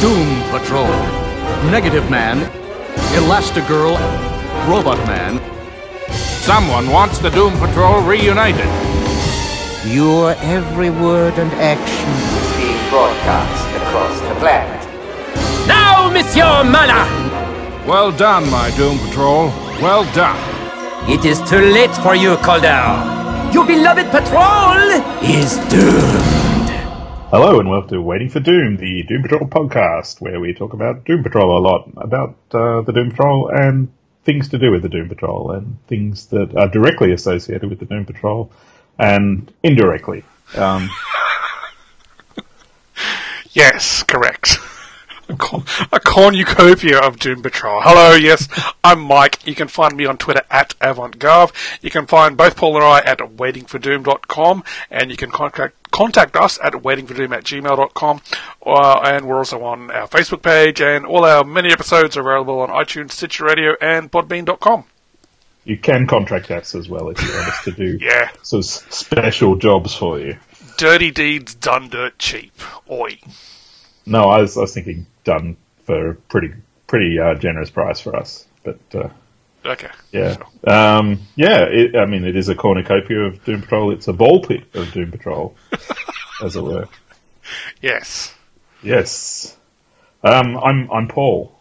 Doom Patrol, Negative Man, Elastigirl, Robot Man. Someone wants the Doom Patrol reunited. Your every word and action is being broadcast across the planet. Now, Monsieur Mallah! Well done, my Doom Patrol. Well done. It is too late for you, Caulder. Your beloved patrol is doomed. Hello and welcome to Waiting for Doom, the Doom Patrol podcast, where we talk about Doom Patrol a lot, about uh, the Doom Patrol and things to do with the Doom Patrol, and things that are directly associated with the Doom Patrol and indirectly. Um, Yes, correct. A corn- a cornucopia of Doom Patrol. Hello, yes, I'm Mike. You can find me on Twitter at AvantGarv. You can find both Paul and I at waitingfordoom.com, and you can contact contact us at waitingfordoom at gmail.com. Uh, and we're also on our Facebook page, and all our many episodes are available on iTunes, Stitcher Radio, and podbean.com. you can contract us as well if you want us to do Yeah. sort of s- special jobs for you. Dirty deeds done dirt cheap. Oi. No, I was, I was thinking done for a pretty pretty uh, generous price for us, but. Uh, Okay. Yeah. Um, yeah, it, I mean, it is a cornucopia of Doom Patrol. It's a ball pit of Doom Patrol, as it were. Yes. Yes. Um, I'm, I'm Paul.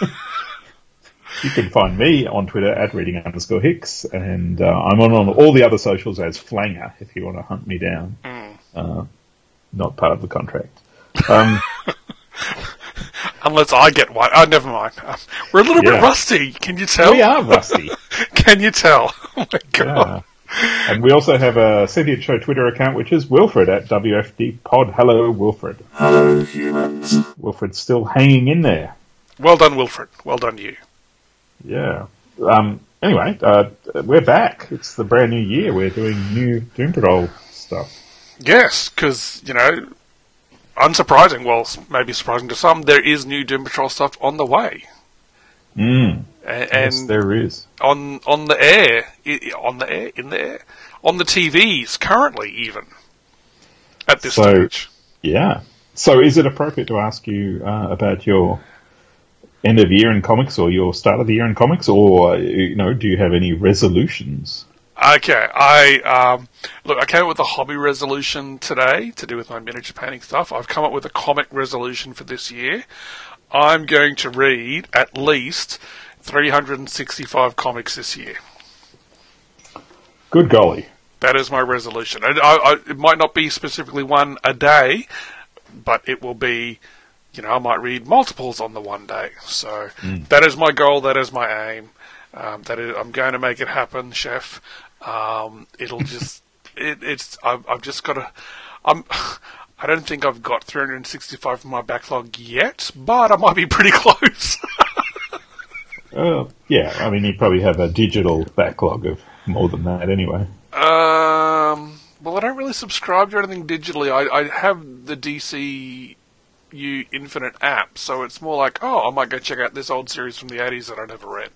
you can find me on Twitter at reading underscore Hicks, and uh, I'm on, on all the other socials as Flanger if you want to hunt me down. Uh, not part of the contract. Um, Unless I get one. Oh, never mind. Um, we're a little Yeah. bit rusty. Can you tell? we are rusty. Can you tell? Oh my god. Yeah. And we also have a Sentient Show Twitter account, which is Wilfred at WFD Pod. Hello, Wilfred. Hello, humans. Wilfred's still hanging in there. Well done, Wilfred. Well done, you. Yeah. Um, anyway, uh, we're back. It's the brand new year. We're doing new Doom Patrol stuff. Yes, because, you know, unsurprising, well, maybe surprising to some, there is new Doom Patrol stuff on the way. Mm. A- And, yes, there is. on on the air, i- on the air, in the air, on the TVs currently, even at this So- stage. Yeah. So, is it appropriate to ask you uh, about your end of year in comics or your start of the year in comics, or you know, do you have any resolutions? Okay, I um, look. I came up with a hobby resolution today to do with my miniature painting stuff. I've come up with a comic resolution for this year. I'm going to read at least 365 comics this year. Good golly. That is my resolution. And I, I, it might not be specifically one a day, but it will be. You know, I might read multiples on the one day. So that is my goal. That is my aim. Um, that is, I'm going to make it happen, chef. Um, it'll just. it, it's. I've, I've just got to. I'm. I don't think I've got 365 from my backlog yet, but I might be pretty close. Uh, yeah, I mean, you probably have a digital backlog of more than that anyway. Um, well, I don't really subscribe to anything digitally. I, I have the DCU Infinite app, so it's more like, oh, I might go check out this old series from the 80s that I never read.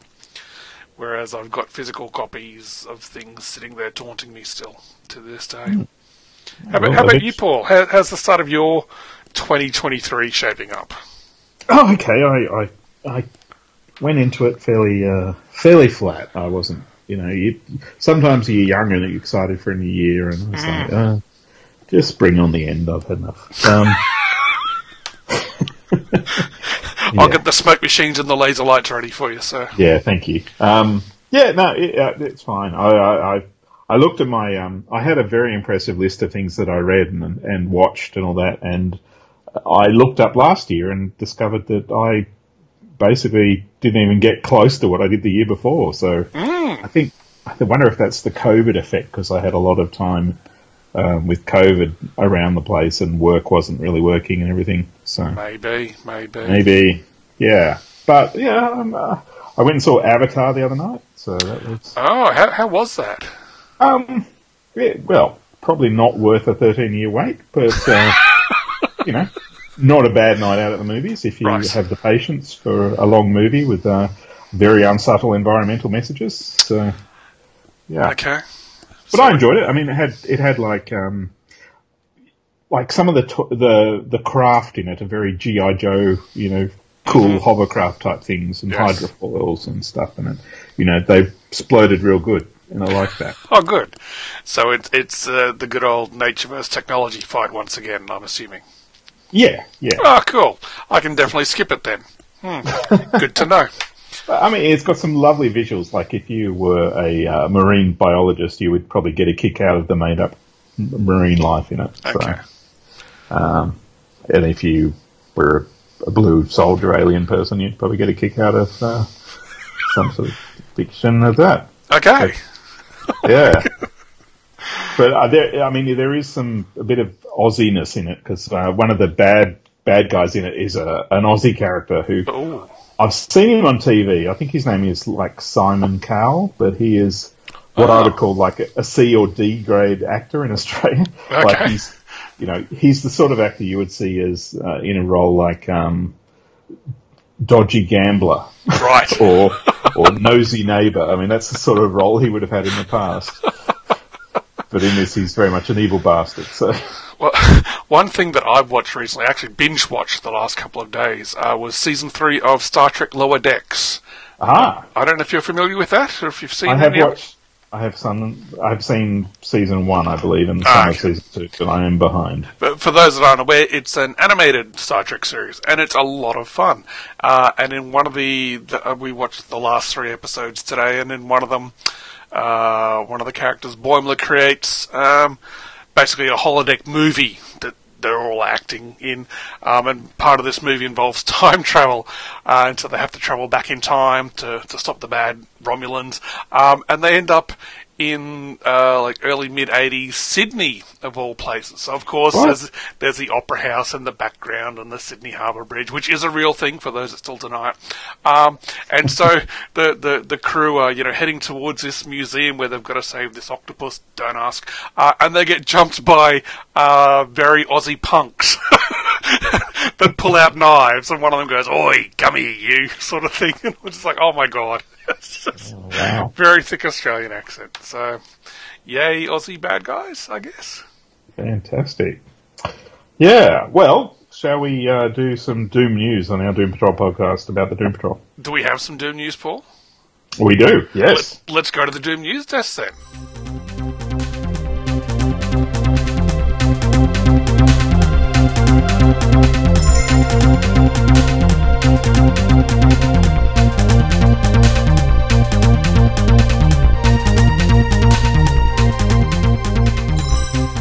Whereas I've got physical copies of things sitting there taunting me still to this day. How about, how about you, Paul? How, how's the start of your 2023 shaping up? Oh, okay. I, I, I went into it fairly, uh, fairly flat. I wasn't, you know, you, sometimes you're young and you're excited for a new year, and I was like, uh, just bring on the end. I've had enough. Um, I'll get the smoke machines and the laser lights ready for you, sir. yeah, thank you. Um, yeah, no, it, uh, it's fine. I, I, I, I looked at my, um, I had a very impressive list of things that I read and, and watched and all that, and I looked up last year and discovered that I basically didn't even get close to what I did the year before. So I think I wonder if that's the COVID effect because I had a lot of time um, with COVID around the place and work wasn't really working and everything. So Maybe, maybe. maybe, yeah. But yeah, um, uh, I went and saw Avatar the other night, so that was Oh, how, how was that? um, yeah, well, probably not worth a 13 year wait, but uh, you know, not a bad night out at the movies if you Right. have the patience for a long movie with uh, very unsubtle environmental messages. So yeah, Okay. but I enjoyed it. I mean, it had it had like um, like some of the to- the the craft in it are very GI Joe, you know, cool hovercraft type things and Yes. hydrofoils and stuff, and it, you know they've exploded real good, and I like that. Oh, good. So it's it's uh, the good old nature versus technology fight once again. I'm assuming. Yeah, yeah. Oh, cool. I can definitely skip it then. Hmm. Good to know. I mean, it's got some lovely visuals. Like if you were a uh, marine biologist, you would probably get a kick out of the made up marine life in it. So, Okay. um, and if you were a blue soldier alien person, you'd probably get a kick out of uh, some sort of fiction of that. Okay. Yeah. but uh, there, I mean, there is some a bit of Aussiness in it because uh, one of the bad bad guys in it is a, an Aussie character who Ooh. I've seen him on TV. I think his name is like Simon Cowell, but he is what I would call like a, a C or D grade actor in Australia. Like Okay. he's, you know, he's the sort of actor you would see as uh, in a role like um, dodgy gambler Right. or or nosy neighbour. I mean, that's the sort of role he would have had in the past. But in this, he's very much an evil bastard. So, Well, one thing that I've watched recently, actually binge watched the last couple of days, uh, was season three of Star Trek Lower Decks. ah, I don't know if you're familiar with that or if you've seen I have any of it. watched. I have some. I've seen season one, I believe, and Ah, some of season two, but I am behind. But for those that aren't aware, it's an animated Star Trek series, and it's a lot of fun. Uh, and in one of the, the uh, we watched the last three episodes today, and in one of them, uh, one of the characters, Boimler, creates um, basically a holodeck movie that they're all acting in. Um, and part of this movie involves time travel, uh, and so they have to travel back in time to, to stop the bad Romulans. Um, and they end up in uh, like early mid '80s Sydney, of all places. So of course, there's there's the Opera House in the background and the Sydney Harbour Bridge, which is a real thing for those that still deny it. Um, and so the, the the crew are you know heading towards this museum where they've got to save this octopus. Don't ask. Uh, and they get jumped by uh, very Aussie punks. that pull out knives, and one of them goes, "Oi, come here, you!" sort of thing. And we're just like, "Oh my god!" It's just Wow. very thick Australian accent. So, yay, Aussie bad guys, I guess. Fantastic. Yeah, well, shall we uh, do some Doom news on our Doom Patrol podcast about the Doom Patrol? Do we have some Doom news, Paul? We do, yes. Let, let's go to the Doom news desk then.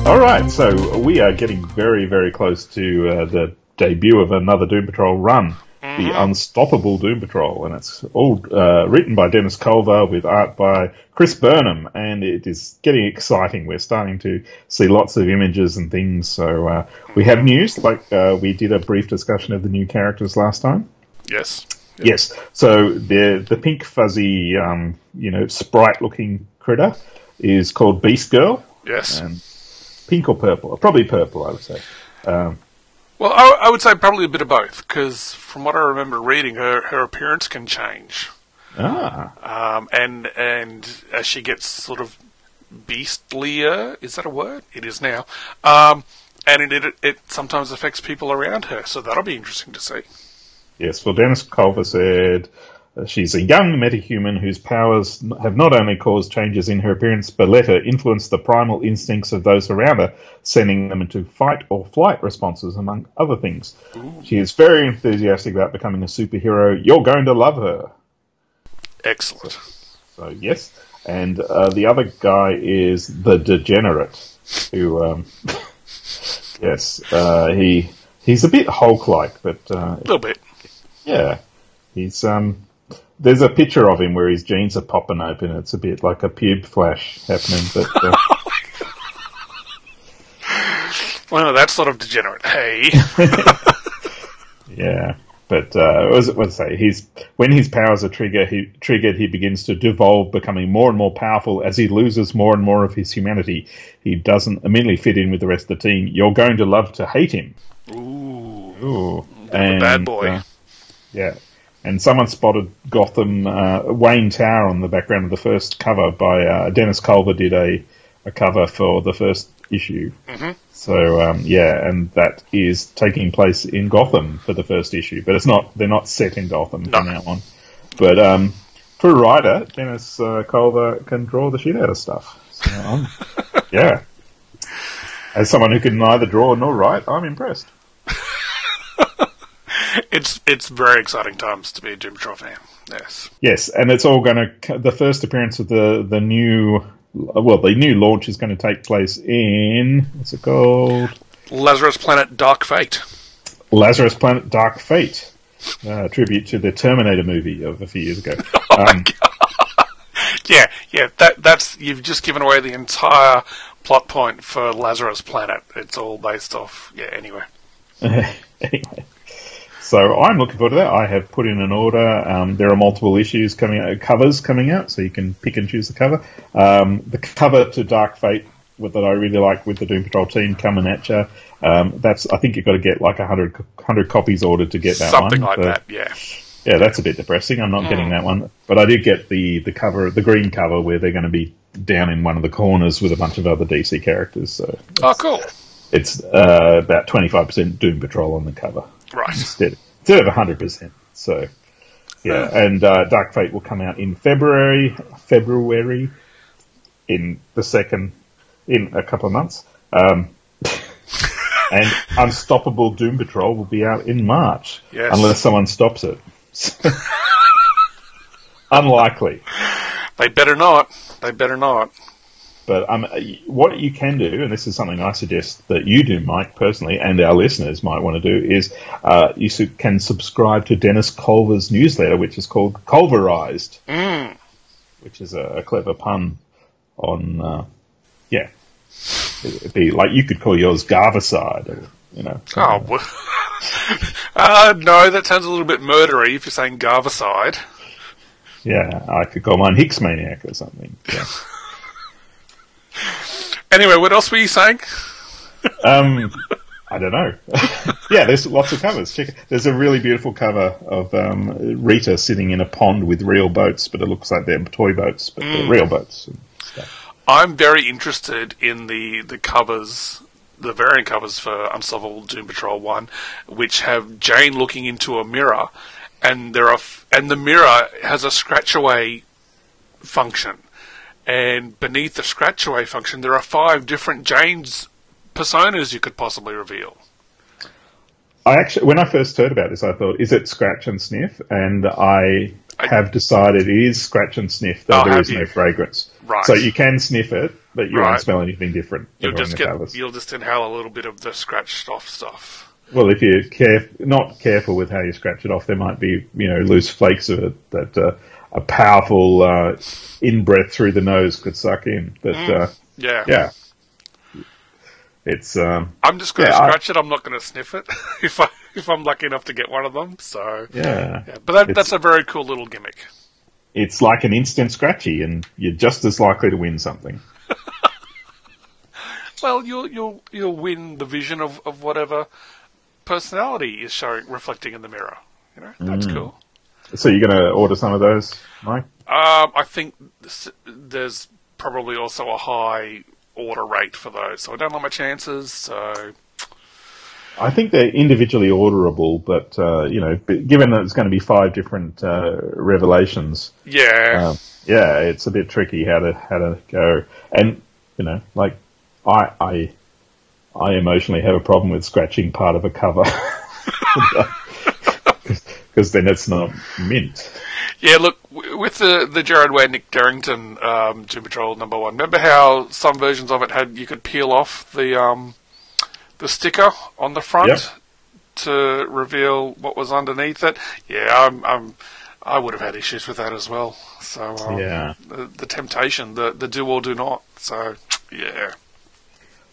All right, so we are getting very, very close to uh, the debut of another Doom Patrol run, the Unstoppable Doom Patrol, and it's all uh, written by Dennis Culver with art by Chris Burnham, and it is getting exciting. We're starting to see lots of images and things. So uh, we have news, like uh, we did a brief discussion of the new characters last time. Yes. Yes. So the the pink fuzzy, um, you know, sprite looking critter is called Beast Girl. Yes. Um, pink or purple? Probably purple, I would say. Um, well, I, I would say probably a bit of both, because from what I remember reading, her, her appearance can change. ah, Um, and and as she gets sort of beastlier, is that a word? It is now. Um, and it, it it sometimes affects people around her, so that'll be interesting to see. yes. Well, Dennis Culver said she's a young metahuman whose powers have not only caused changes in her appearance, but let her influence the primal instincts of those around her, sending them into fight or flight responses, among other things. She is very enthusiastic about becoming a superhero. You're going to love her. Excellent. So yes, and uh, the other guy is the degenerate, who um, yes, uh, he he's a bit Hulk-like, but uh, A little bit. yeah, he's um. There's a picture of him where his jeans are popping open. It's a bit like a pube flash happening, but uh, Well, that's sort of degenerate. Hey. yeah. But uh, was say? He's when his powers are trigger, he, triggered, he begins to devolve, becoming more and more powerful as he loses more and more of his humanity. He doesn't immediately fit in with the rest of the team. You're going to love to hate him. Ooh. Ooh, a bad boy. uh, yeah, and someone spotted Gotham uh, Wayne Tower on the background of the first cover by uh, Dennis Culver. Did a a cover for the first issue. So um, yeah, and that is taking place in Gotham for the first issue, but it's not. They're not set in Gotham No. from now on. But um, for a writer, Dennis uh, Culver can draw the shit out of stuff. So, um, yeah, as someone who can neither draw nor write, I'm impressed. It's it's very exciting times to be a Doom Patrol fan. Yes. Yes, and it's all going to. The first appearance of the the new, well, the new launch is going to take place in what's it called? Lazarus Planet Dark Fate. Lazarus Planet Dark Fate, uh, tribute to the Terminator movie of a few years ago. oh Um, Yeah, yeah, that that's you've just given away the entire plot point for Lazarus Planet. It's all based off yeah, anyway. anyway, so I'm looking forward to that. I have put in an order. Um, there are multiple issues coming out, covers coming out, so you can pick and choose the cover. Um, the cover to Dark Fate that I really like with the Doom Patrol team coming at you. Um, that's I think you've got to get like 100, 100 copies ordered to get that Something one. like but- that, yeah. Yeah, that's a bit depressing. I'm not getting that one, but I did get the the cover, the green cover, where they're going to be down in one of the corners with a bunch of other DC characters. So Oh cool. It's uh, about 25% Doom Patrol on the cover Right. instead instead of 100%. So yeah, and uh, Dark Fate will come out in February. February in the second in a couple of months. Um, and Unstoppable Doom Patrol will be out in March, Yes. unless someone stops it. Unlikely. They better not. They better not. But um, what you can do, and this is something I suggest that you do, Mike, personally, and our listeners might want to do, is uh, you su- can subscribe to Dennis Culver's newsletter, which is called Culverized, which is a, a clever pun on, uh, yeah, it'd be like you could call yours Garvicide, or, you know. Oh, well. uh, no, that sounds a little bit murdery if you're saying Garvicide. Yeah, I could call mine Hicks Maniac or something. Yeah. Anyway, what else were you saying? Um, I don't know. yeah, there's lots of covers. Check. There's a really beautiful cover of um, Rita sitting in a pond with real boats, but it looks like they're toy boats, but they're real boats. I'm very interested in the, the covers, the variant covers for Unstoppable Doom Patrol 1, which have Jane looking into a mirror, and there are f- and the mirror has a scratch away function. And beneath the scratch away function, there are five different Jane's personas you could possibly reveal. I actually, when I first heard about this, I thought, is it scratch and sniff? And I have decided it is scratch and sniff, though Oh, there is no fragrance. Right. So you can sniff it, but you Right. won't smell anything different. You'll just get you'll just inhale a little bit of the scratched off stuff. Well, if you're caref- not careful with how you scratch it off, there might be you know loose flakes of it that uh, a powerful uh, in breath through the nose could suck in. But uh, Yeah. yeah, it's um, I'm just going to Yeah, I- scratch it. I'm not going to sniff it if I if I'm lucky enough to get one of them. So yeah, yeah, but that, that's a very cool little gimmick. it's like an instant scratchy, and you're just as likely to win something. Well, you'll you'll you'll win the vision of, of whatever personality is showing reflecting in the mirror. You know, that's Mm. cool. So you're going to order some of those, Mike? Um, I think there's probably also a high order rate for those, so I don't know my chances. So I think they're individually orderable, but uh, you know, given that it's going to be five different uh, revelations, yeah, um, yeah, it's a bit tricky how to how to go. And you know, like I I I emotionally have a problem with scratching part of a cover because then it's not mint. Yeah, look, with the the Gerard Way Nick Derington um, Doom Patrol number one, remember how some versions of it had you could peel off the um, the sticker on the front Yep. to reveal what was underneath it? Yeah, I'm, I'm I would have had issues with that as well. So um, Yeah. the, the temptation, the the do or do not. So yeah,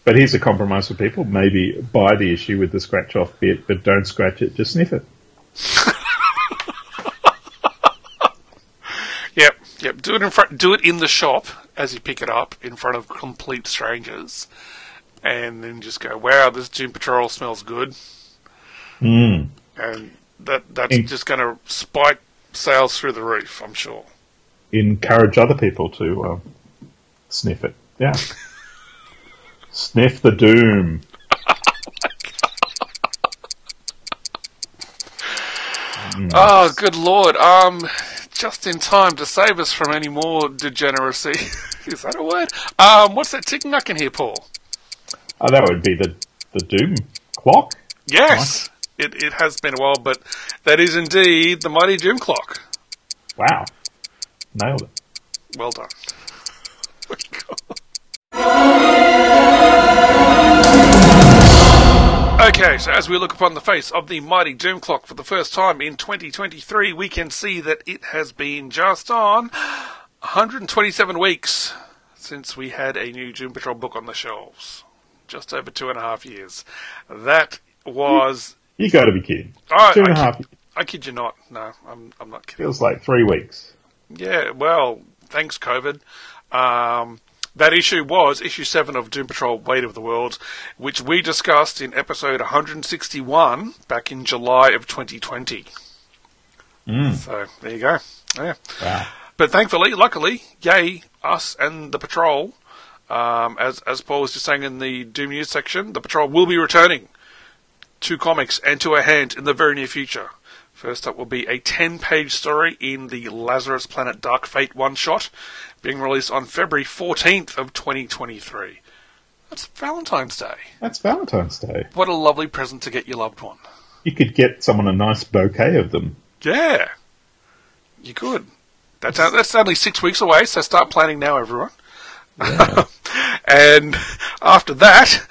But here's a compromise for people: maybe buy the issue with the scratch off bit, but don't scratch it; just sniff it. yep, yep. Do it in front. Do it in the shop as you pick it up in front of complete strangers. And then just go, wow, this Doom Patrol smells good. Mm. and that that's In- just going to spike sales through the roof. I'm sure. Encourage other people to um, sniff it. Yeah. Sniff the doom. Oh, good lord. Um, just in time to save us from any more degeneracy. Is that a word? Um, what's that ticking I can hear, Paul? Oh, that would be the the doom clock. Yes, it, it has been a while, but that is indeed the mighty doom clock. Wow, nailed it. Well done. Okay, so as we look upon the face of the mighty Doom Clock for the first time in 2023, we can see that it has been just on 127 weeks since we had a new Doom Patrol book on the shelves. Just over two and a half years. That was. You got to be kidding. I, Two and I a half kid, I kid you not. No, I'm, I'm not kidding. feels like three weeks. Yeah, well, thanks, COVID. Um, that issue was issue 7 of Doom Patrol Weight of the World, which we discussed in episode 161 back in July of 2020. So, there you go. Yeah. Wow. But thankfully, luckily, yay, us and the Patrol, um, as, as Paul was just saying in the Doom News section, the Patrol will be returning to comics and to a hand in the very near future. First up will be a 10 page story in the Lazarus Planet Dark Fate one shot, being released on February 14th of 2023. That's Valentine's Day. That's Valentine's Day. What a lovely present to get your loved one. You could get someone a nice bouquet of them. Yeah, you could. That's that's only six weeks away, so start planning now, everyone. and after that,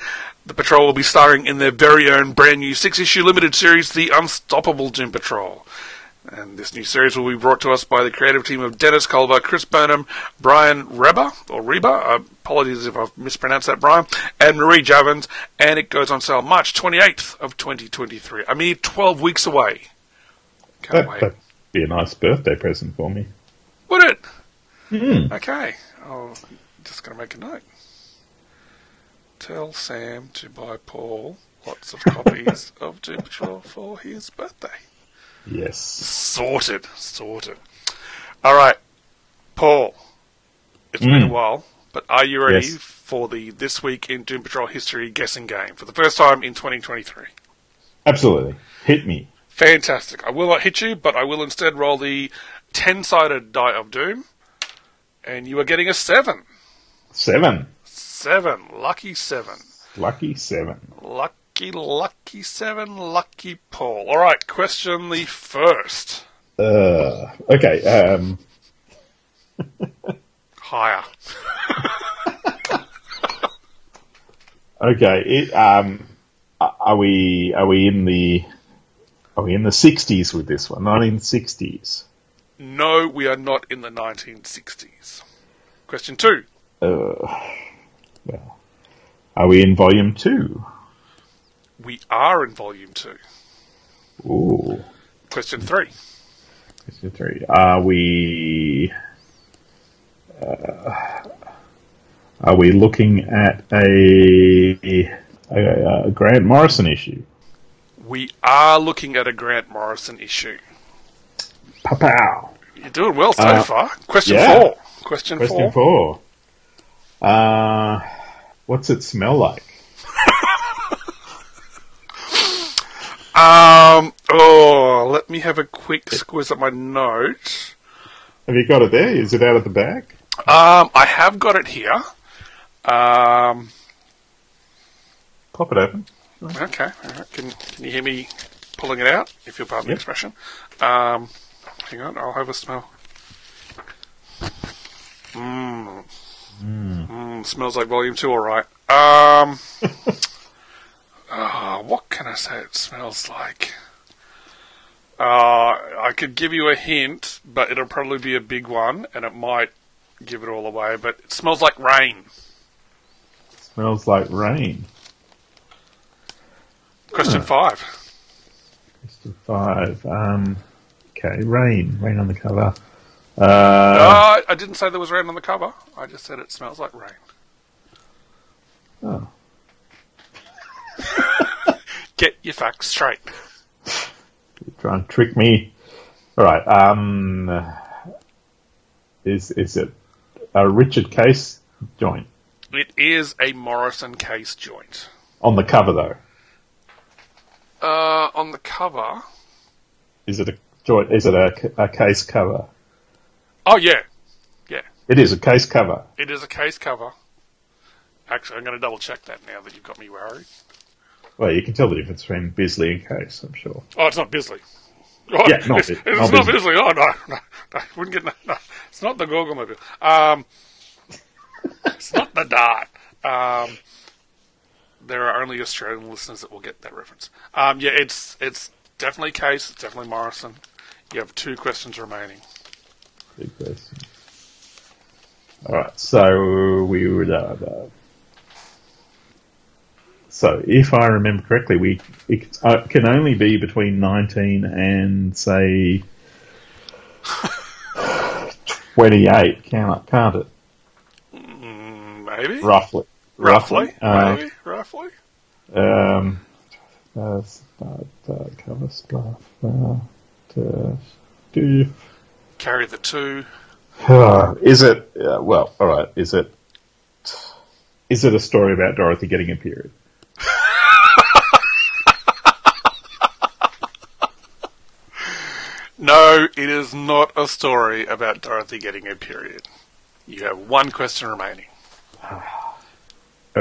the Patrol will be starring in their very own brand new six-issue limited series, The Unstoppable Doom Patrol. And this new series will be brought to us by the creative team of Dennis Culver, Chris Burnham, Brian Reba, or Reba, uh, apologies if I've mispronounced that, Brian, and Marie Javins, and it goes on sale March 28th of 2023. A mere 12 weeks away. Can't That, wait. that'd be a nice birthday present for me. Would it? Okay. I'm just going to make a note. Tell Sam to buy Paul lots of copies of Doom Patrol for his birthday. Yes. Sorted. Sorted. All right. Paul, it's been a mm. while, but are you ready Yes. for the This Week in Doom Patrol History guessing game for the first time in 2023? Absolutely. Hit me. Fantastic. I will not hit you, but I will instead roll the 10 sided die of Doom, and you are getting a 7. Seven. Seven. Lucky seven. Lucky seven. Lucky, lucky seven. Lucky Paul. All right, question the first. Uh, okay. Um, Higher. okay. It, um, are we are we in the are we in the sixties with this one? Nineteen sixties. No, we are not in the 1960s. Question two. Well, are we in volume two? We are in volume two. Ooh. Question three. Question three. Are we? Uh, are we looking at a, a, a Grant Morrison issue? We are looking at a Grant Morrison issue. Pow! You're doing well so Uh, far. Question yeah. four. Question, Question four. four. Uh, what's it smell like? Um. Oh, let me have a quick squiz at my note. Have you got it there? Is it out of the bag? Um, I have got it here. Um. Pop it open. Okay. All right. Can Can you hear me pulling it out? If you'll pardon the expression. Um. Hang on. I'll have a smell. Mmm. Mm, smells like volume two. All right. Um. ah, what can I say? It smells like. Uh, I could give you a hint, but it'll probably be a big one, and it might give it all away. But it smells like rain. Smells like rain. Question five. Question five. Um, okay, rain. Rain on the cover. Uh, I didn't say there was rain on the cover. I just said it smells like rain. oh. Get your facts straight. You're trying to trick me. All right. Um, is is it a Richard Case joint? It is a Morrison case joint. On the cover, though, Uh, on the cover. is it a joint? Is it a, a case cover? Oh yeah, yeah. It is a case cover. It is a case cover. Actually, I'm going to double check that now that you've got me worried. Well, you can tell the difference between Bisley and Case, I'm sure. Oh, it's not Bisley. Oh, Yeah, not it's, it's not not, Bisley. Oh no, no, no, wouldn't get no, no. It's not the Gorgon mobile. Um, it's not the Dart. Um, there are only Australian listeners that will get that reference. Um, yeah, it's it's definitely Case. It's definitely Morrison. You have two questions remaining. Big question. All right, so we would. Uh, uh, so, if I remember correctly, we it uh, can only be between nineteen and say twenty-eight. Can't can't it? Maybe, Roughly. roughly, Uh, maybe, roughly. Um, uh, start, uh, cover stuff. Uh, to, do, Carry the two. is it? Uh, well, all right. Is it? Is it a story about Dorothy getting a period? No, it is not a story about Dorothy getting a period. You have one question remaining. All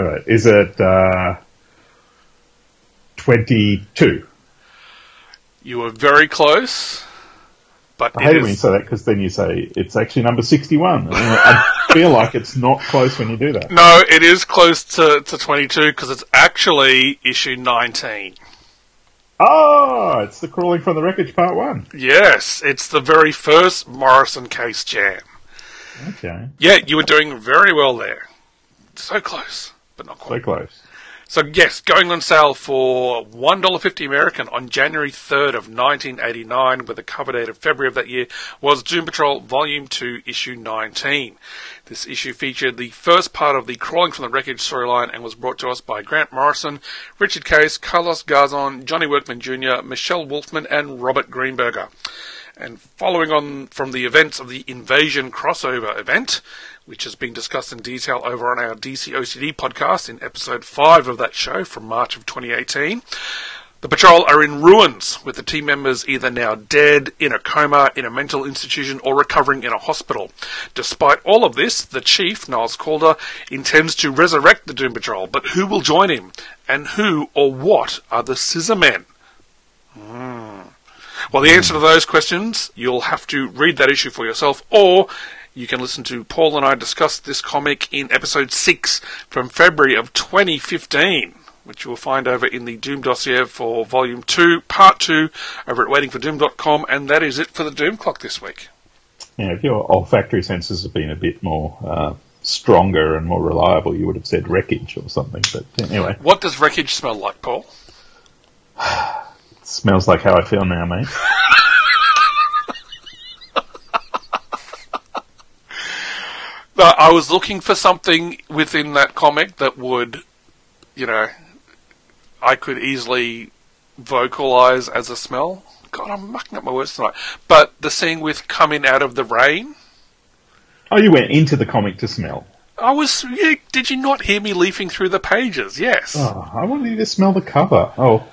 right. Is it uh, twenty-two? You were very close, but I hate it when you say that because then you say it's actually number sixty-one. I feel like it's not close when you do that. no, it is close to, to 22 because it's actually issue 19. Oh, it's the crawling from the wreckage part one. Yes, it's the very first Morrison case jam. Okay, Yeah, you were doing very well there. So close, but not so quite. close. So yes, going on sale for one dollar fifty American on January third of nineteen eighty nine, with a cover date of February of that year, was Doom Patrol Volume Two, Issue nineteen. This issue featured the first part of the Crawling from the Wreckage storyline and was brought to us by Grant Morrison, Richard Case, Carlos Garzon, Johnny Workman Jr., Michele Wolfman, and Robert Greenberger. And following on from the events of the Invasion crossover event, which has been discussed in detail over on our DC OCD podcast in episode 5 of that show from March of 2018, the patrol are in ruins, with the team members either now dead, in a coma, in a mental institution, or recovering in a hospital. Despite all of this, the chief, Niles Caulder, intends to resurrect the Doom Patrol, but who will join him? And who or what are the Scissor Men? Hmm. Well, the answer to those questions, you'll have to read that issue for yourself, or you can listen to Paul and I discuss this comic in episode 6 from February of 2015, which you will find over in the Doom dossier for volume 2, part 2, over at waitingfordoom.com, and that is it for the Doom Clock this week. Yeah, if your olfactory senses have been a bit more uh, stronger and more reliable, you would have said wreckage or something. But anyway, What does wreckage smell like, Paul? smells like how I feel now, mate. Uh, I was looking for something within that comic that would, you know, I could easily vocalize as a smell. God, I'm mucking up my words tonight. But the scene with coming out of the rain, Oh, you went into the comic to smell. I was. Yeah, did you not hear me leafing through the pages? Yes. Oh, I wanted you to smell the cover. Oh,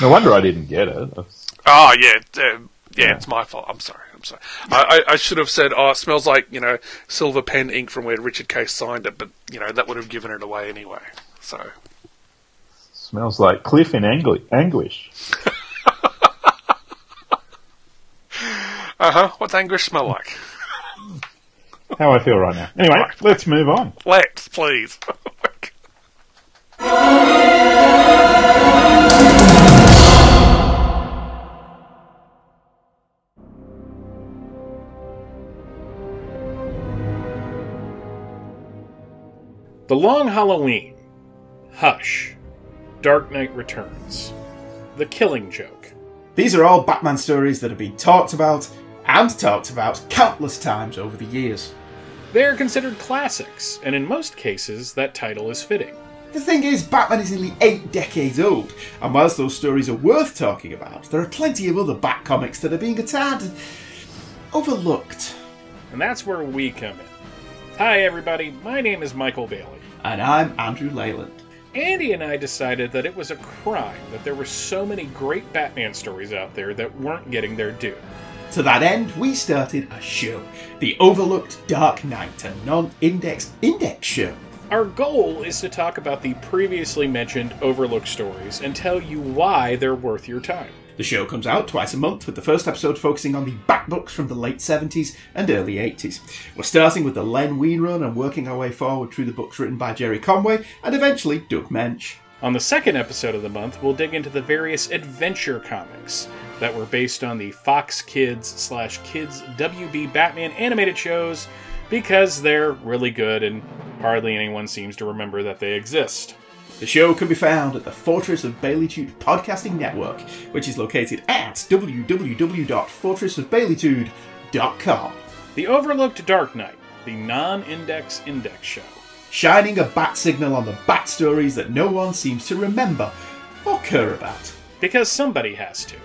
no wonder I didn't get it. Oh yeah, uh, yeah, it's my fault. I'm sorry. I'm sorry. I, I, I should have said, "Oh, it smells like you know silver pen ink from where Richard Case signed it," but you know that would have given it away anyway. So smells like Cliff in angli- anguish. uh huh. What's anguish smell like? How I feel right now. Anyway, Right. let's move on. Let's please. The Long Halloween, Hush, Dark Knight Returns, The Killing Joke. These are all Batman stories that have been talked about and talked about countless times over the years. They are considered classics, and in most cases, that title is fitting. The thing is, Batman is nearly eight decades old, and whilst those stories are worth talking about, there are plenty of other Bat comics that are being a tad overlooked. And that's where we come in. Hi, everybody. My name is Michael Bailey. And I'm Andrew Leyland. Andy and I decided that it was a crime that there were so many great Batman stories out there that weren't getting their due. To that end, we started a show, the Overlooked Dark Knight, a non-index index show. Our goal is to talk about the previously mentioned overlooked stories and tell you why they're worth your time. The show comes out twice a month, with the first episode focusing on the back books from the late 70s and early 80s. We're starting with the Len Wein run and working our way forward through the books written by Gerry Conway and eventually Doug Moench. On the second episode of the month, we'll dig into the various adventure comics that were based on the Fox Kids slash Kids WB Batman animated shows because they're really good and hardly anyone seems to remember that they exist. The show can be found at the Fortress of Baileytude Podcasting Network, which is located at www.fortressofbaileytude.com. The Overlooked Dark Knight, the non index index show. Shining a bat signal on the bat stories that no one seems to remember or care about. Because somebody has to.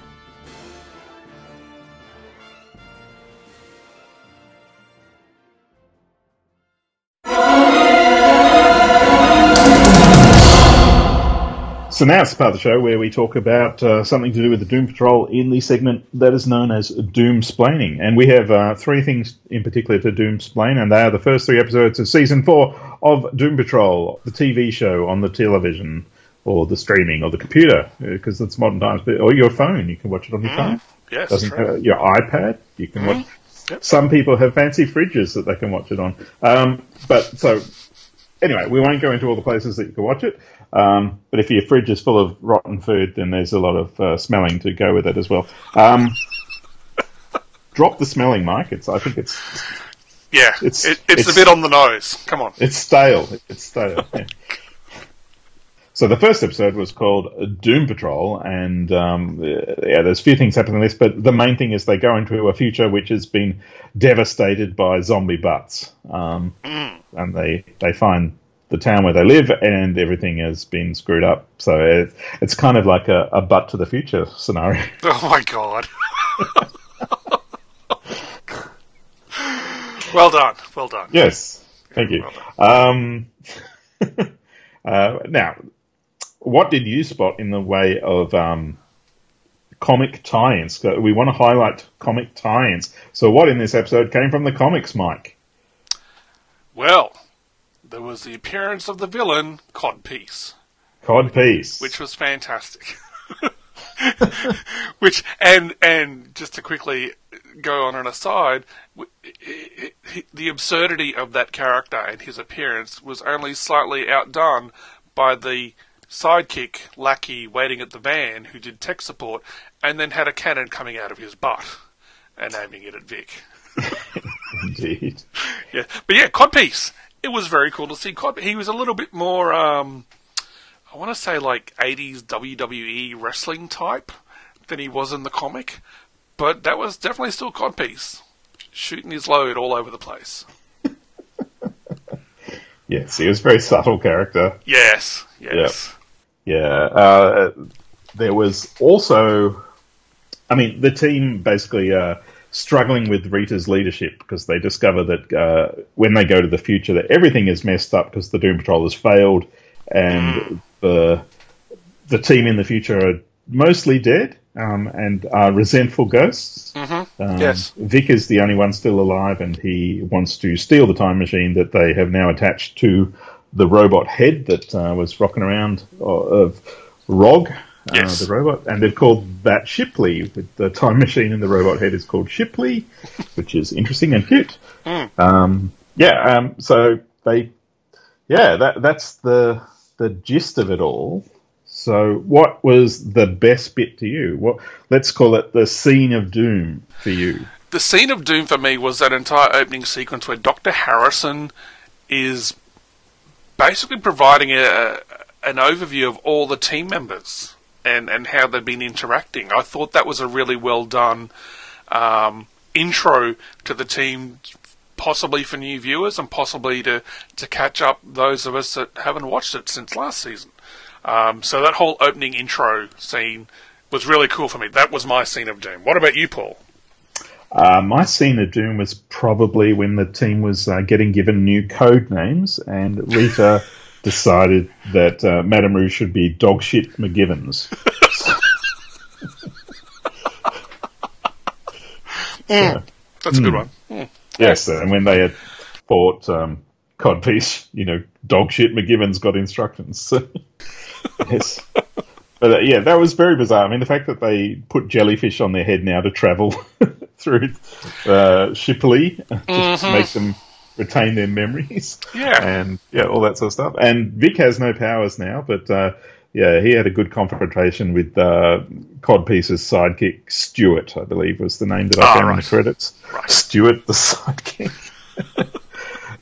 So now it's the part of the show where we talk about uh, something to do with the Doom Patrol in the segment that is known as Doom Splaining. And we have uh, three things in particular to Doom Splain, and they are the first three episodes of season four of Doom Patrol, the TV show on the television or the streaming or the computer, because it's modern times, but, or your phone. You can watch it on your phone. Yes, Doesn't your iPad. You can watch. Yep. Some people have fancy fridges that they can watch it on. Um, but so anyway, we won't go into all the places that you can watch it. Um, but if your fridge is full of rotten food, then there's a lot of uh, smelling to go with it as well. Um, drop the smelling, Mike. It's I think it's Yeah, It's- it, it's, it's- a bit on the nose. Come on. it's stale. It's stale. yeah. So the first episode was called Doom Patrol, and um, yeah, there's a few things happening in this, but the main thing is they go into a future which has been devastated by zombie butts, um, and they they find the town where they live, and everything has been screwed up. So it, it's kind of like a, a butt to the future scenario. Oh my god. well done. Well done. Yes, thank you. Um, uh, now, what did you spot in the way of um, comic tie-ins? We want to highlight comic tie-ins. So, what in this episode came from the comics, Mike? Well, there was the appearance of the villain, Codpiece, Codpiece. which was fantastic. which and and just to quickly go on an aside, w- i- i- the absurdity of that character and his appearance was only slightly outdone by the sidekick lackey waiting at the van who did tech support and then had a cannon coming out of his butt and aiming it at Vic. Indeed. Yeah, but yeah, Codpiece. It was very cool to see Cod. He was a little bit more, um, I want to say like '80s WWE wrestling type than he was in the comic, but that was definitely still Codpiece, shooting his load all over the place. Yes, he was a very subtle character. Yes, yes, Yeah. Uh, there was also, I mean, the team basically uh, struggling with Rita's leadership because they discover that uh, when they go to the future, that everything is messed up because the Doom Patrol has failed, and the the team in the future are mostly dead um, and are resentful ghosts. Um, Yes. Vic is the only one still alive, and he wants to steal the time machine that they have now attached to the robot head that uh, was rocking around uh, of Rog, Yes. uh, the robot, and they've called that Shipley. With the time machine and the robot head is called Shipley, which is interesting and cute. Um, yeah, um, so they, yeah, that that's the the gist of it all. So, what was the best bit to you? What let's call it the scene of doom for you. The scene of doom for me was that entire opening sequence where Doctor Harrison is basically providing a, an overview of all the team members and, and how they've been interacting. I thought that was a really well done um, intro to the team, possibly for new viewers and possibly to, to catch up those of us that haven't watched it since last season. Um, so that whole opening intro scene was really cool for me. That was my scene of doom. What about you, Paul? Uh, my scene of doom was probably when the team was uh, getting given new code names, and Rita decided that uh, Madame Rouge should be Dogshit McGivens. That's a good one. Yes, and when they had bought um, Codpiece, you know, Dogshit McGivens got instructions. yes. But uh, yeah, that was very bizarre. I mean, the fact that they put jellyfish on their head now to travel through uh, Shipley just to make them retain their memories. Yeah. And yeah, all that sort of stuff. And Vic has no powers now, but uh, yeah, he had a good confrontation with uh, Codpiece's sidekick, Stuart, I believe was the name that I Ah, found in the credits. Stuart, the sidekick.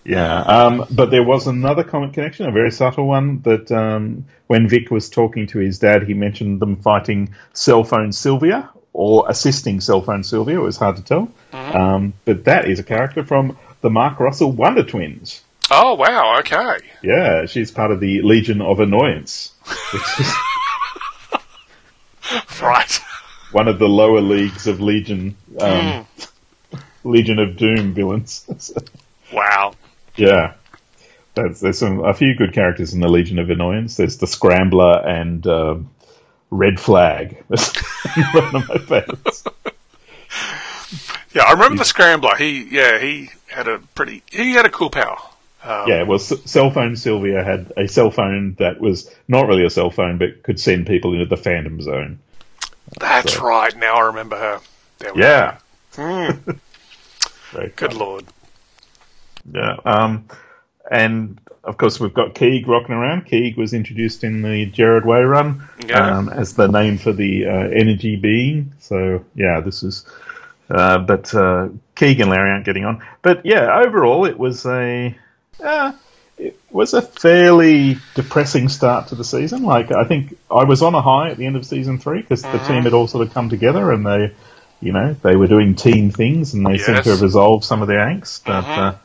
Yeah, um, but there was another comic connection, a very subtle one, that um, when Vic was talking to his dad, he mentioned them fighting Cell Phone Sylvia or assisting Cell Phone Sylvia. It was hard to tell. Um, but that is a character from the Mark Russell Wonder Twins. Oh wow, okay. Yeah, she's part of the Legion of Annoyance, which is Right. one of the lower leagues of Legion, um, Legion of Doom villains. Wow. Yeah. There's, there's some a few good characters in the Legion of Annoyance. There's the Scrambler and um, Red Flag. That's one of my favorites. Yeah, I remember the Scrambler. He yeah, he had a pretty he had a cool power. Um, Yeah, well, S- Cell Phone Sylvia had a cell phone that was not really a cell phone, but could send people into the Phantom Zone. That's right. Now I remember her. There we Yeah. Very good cool. lord. Yeah. Um, and of course, we've got Keeg rocking around. Keeg was introduced in the Gerard Way run Yeah. um, as the name for the uh, energy being. So, yeah, this is. Uh, but uh, Keeg and Larry aren't getting on. But yeah, overall, it was a. Uh, it was a fairly depressing start to the season. Like I think I was on a high at the end of season three because the team had all sort of come together and they, you know, they were doing team things and they seemed to have resolved some of their angst. But uh,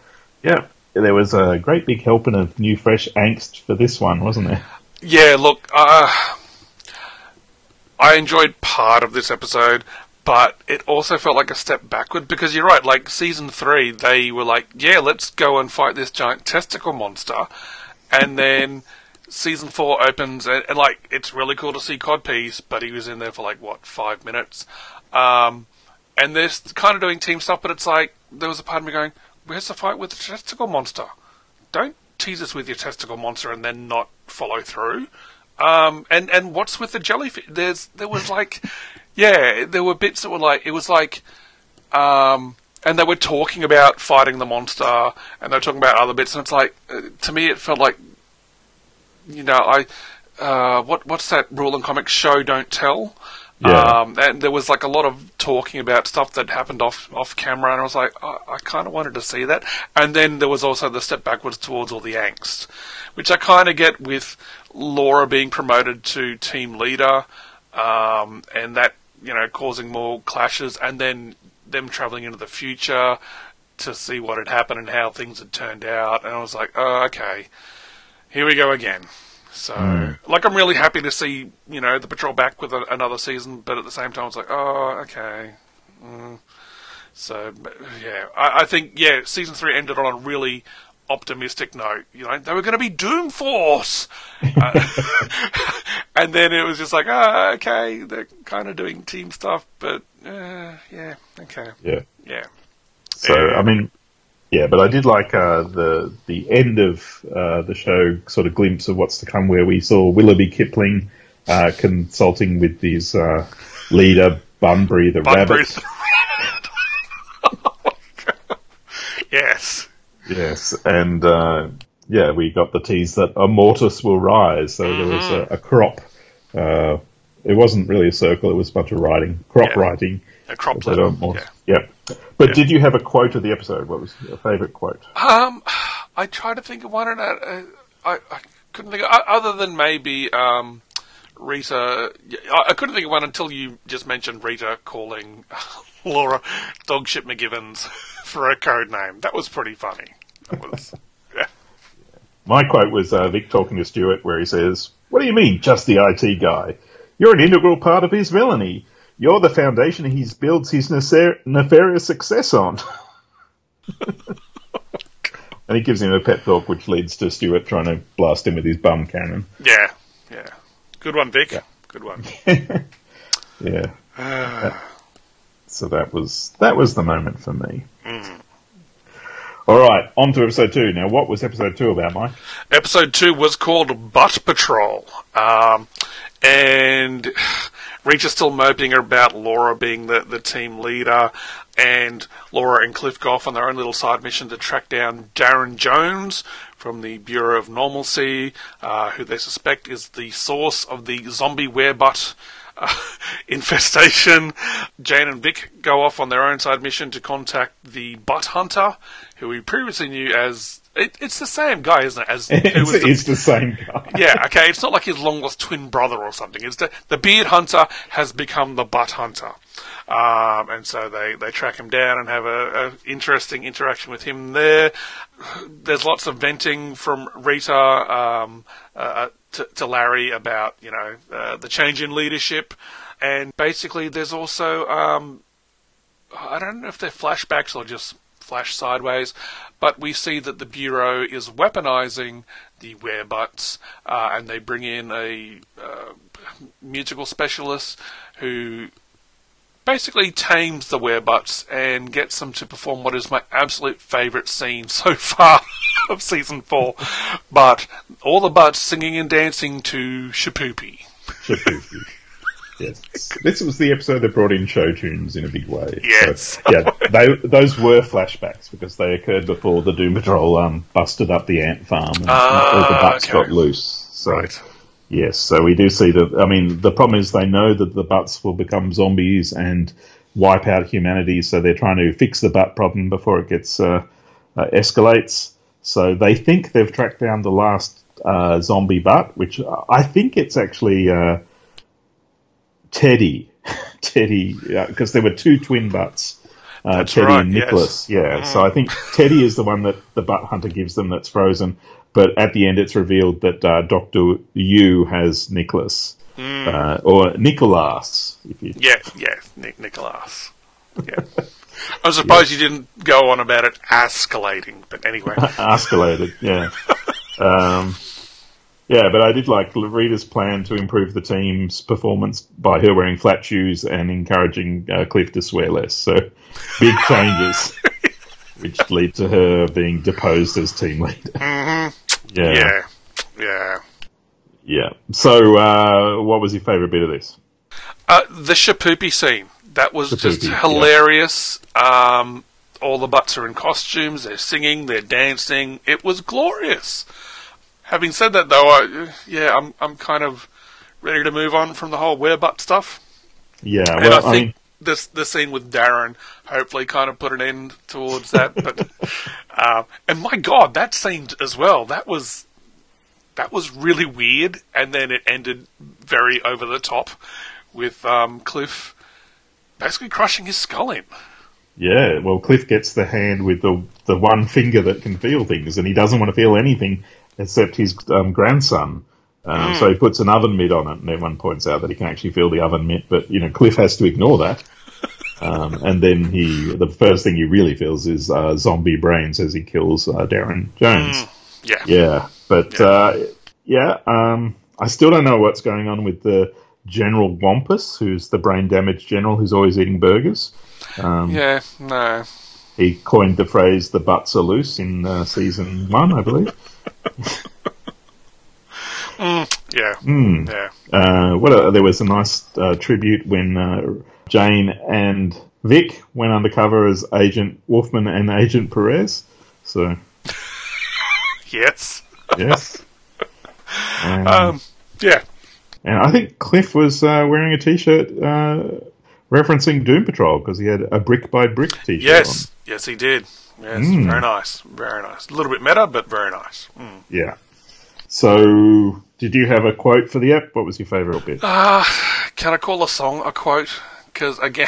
yeah, there was a great big helping of new, fresh angst for this one, wasn't there? Yeah, look, uh, I enjoyed part of this episode, but it also felt like a step backward because you're right. Like season three, they were like, "Yeah, let's go and fight this giant testicle monster," and then season four opens, and, and like it's really cool to see Codpiece, but he was in there for like what five minutes, um, and they're kind of doing team stuff, but it's like there was a part of me going, "Where's the fight with the testicle monster?" don't tease us with your testicle monster and then not follow through. Um, and and what's with the jellyfish? There's there was like, yeah, there were bits that were like it was like, um, and they were talking about fighting the monster, and they were talking about other bits, and it's like uh, to me it felt like, you know, I, uh, what what's that rule in comics? Show don't tell. Yeah. Um, and there was like a lot of talking about stuff that happened off off camera, and I was like, I, I kind of wanted to see that. And then there was also the step backwards towards all the angst, which I kind of get with Laura being promoted to team leader, um, and that you know causing more clashes, and then them traveling into the future to see what had happened and how things had turned out. And I was like, oh, okay, here we go again. So, like, I'm really happy to see, you know, the patrol back with a, another season, but at the same time, it's like, oh, okay. Mm. So, yeah, I, I think, yeah, season three ended on a really optimistic note. You know, they were going to be Doom Force! uh, and then it was just like, ah, okay, they're kind of doing team stuff, but, uh, yeah, okay, Yeah. yeah. So I mean, yeah, but I did like uh, the the end of uh, the show, sort of glimpse of what's to come, where we saw Willoughby Kipling uh, consulting with his uh, leader Bunbury the Bunbury rabbit. yes. Yes, and uh, yeah, we got the tease that Immortus will rise. So there was a, a crop. Uh, it wasn't really a circle; it was a bunch of writing, crop Yeah. writing. A crop But, letter. more- Yeah. Yep. But did you have a quote of the episode? What was your favourite quote? Um, I tried to think of one, and I, uh, I, I couldn't think of other than maybe um, Rita. I, I couldn't think of one until you just mentioned Rita calling Laura Dogshit McGivens for a code name. That was pretty funny. Was. yeah. My quote was uh, Vic talking to Stuart, where he says, "What do you mean, just the IT guy? You're an integral part of his villainy. You're the foundation he builds his nefarious success on." And he gives him a pep talk, which leads to Stuart trying to blast him with his bum cannon. Yeah, yeah. Good one, Vic. Good one. Yeah. so that was that was the moment for me. All right, on to episode two. Now, what was episode two about, Mike? Episode two was called Butt Patrol. Um, and Rita is still moping about Laura being the, the team leader, and Laura and Cliff go off on their own little side mission to track down Darren Jones from the Bureau of Normalcy, uh, who they suspect is the source of the zombie werebutt uh, infestation. Jane and Vic go off on their own side mission to contact the Butt Hunter, who we previously knew as. It, it's the same guy, isn't it? As It's, the- it's the same guy. yeah, okay, it's not like his long lost twin brother or something. It's the, the beard hunter has become the butt hunter. Um, and so they, they track him down and have a, a interesting interaction with him there. There's lots of venting from Rita um, uh, to, to Larry about you know uh, the change in leadership, and basically there's also um, I don't know if they're flashbacks or just flash sideways, but we see that the Bureau is weaponizing the werebutts, uh, and they bring in a uh, musical specialist who basically tames the werebutts and gets them to perform what is my absolute favourite scene so far of season four. But all the butts singing and dancing to Shipoopi. Shipoopi. Yes. This was the episode that brought in show tunes in a big way. Yes. So, yeah, they, those were flashbacks because they occurred before the Doom Patrol um, busted up the ant farm and all the butts okay. got loose. So, Right. Yes, so we do see that. I mean, the problem is they know that the butts will become zombies and wipe out humanity, so they're trying to fix the butt problem before it gets uh, uh, escalates. So they think they've tracked down the last uh, zombie butt, which I think it's actually uh, Teddy. Teddy, because there were two twin butts. Uh, Teddy right, and yes. Nicholas, yeah. So I think Teddy is the one that the butt hunter gives them that's frozen. But at the end, it's revealed that uh, Doctor Yu has Nicholas uh, or Nicholas. If you Yeah, yeah, Nick Nicholas. Yeah. I suppose you didn't go on about it escalating, but anyway. escalated, yeah. um, yeah, but I did like Rita's plan to improve the team's performance by her wearing flat shoes and encouraging uh, Cliff to swear less. So big changes, which lead to her being deposed as team leader. Yeah, yeah, yeah. yeah. So, uh, what was your favourite bit of this? Uh, the Shipoopi scene. That was just Shipoopi, yeah. hilarious. Um, all the butts are in costumes, they're singing, they're dancing. It was glorious. Having said that, though, I, yeah, I'm, I'm kind of ready to move on from the whole wear butt stuff. Yeah, And well, I I, think mean, this the scene with Darren hopefully kind of put an end towards that. but uh, and my God, that scene as well. That was that was really weird, and then it ended very over the top with um, Cliff basically crushing his skull in. Yeah, well, Cliff gets the hand with the the one finger that can feel things, and he doesn't want to feel anything except his um, grandson. Um, So he puts an oven mitt on it, and everyone points out that he can actually feel the oven mitt. But you know, Cliff has to ignore that. Um, and then he, the first thing he really feels is uh, zombie brains as he kills uh, Darren Jones. Yeah, Yeah, but uh, yeah, um, I still don't know what's going on with the General Wampus, who's the brain damaged general who's always eating burgers. yeah, no, He coined the phrase "the butts are loose" in uh, season one, I believe. yeah, Hmm. yeah. Uh, what a, there was a nice uh, tribute when uh, Jane and Vic went undercover as Agent Wolfman and Agent Perez. So Yes, yes, and, um, yeah, and I think Cliff was uh, wearing a T-shirt uh, referencing Doom Patrol because he had a brick by brick T-shirt. yes, yes, he did. Yes, Mm. very nice, very nice. A little bit meta, but very nice. Mm. Yeah. So, did you have a quote for the app? What was your favourite bit? Uh, can I call a song a quote? Because again,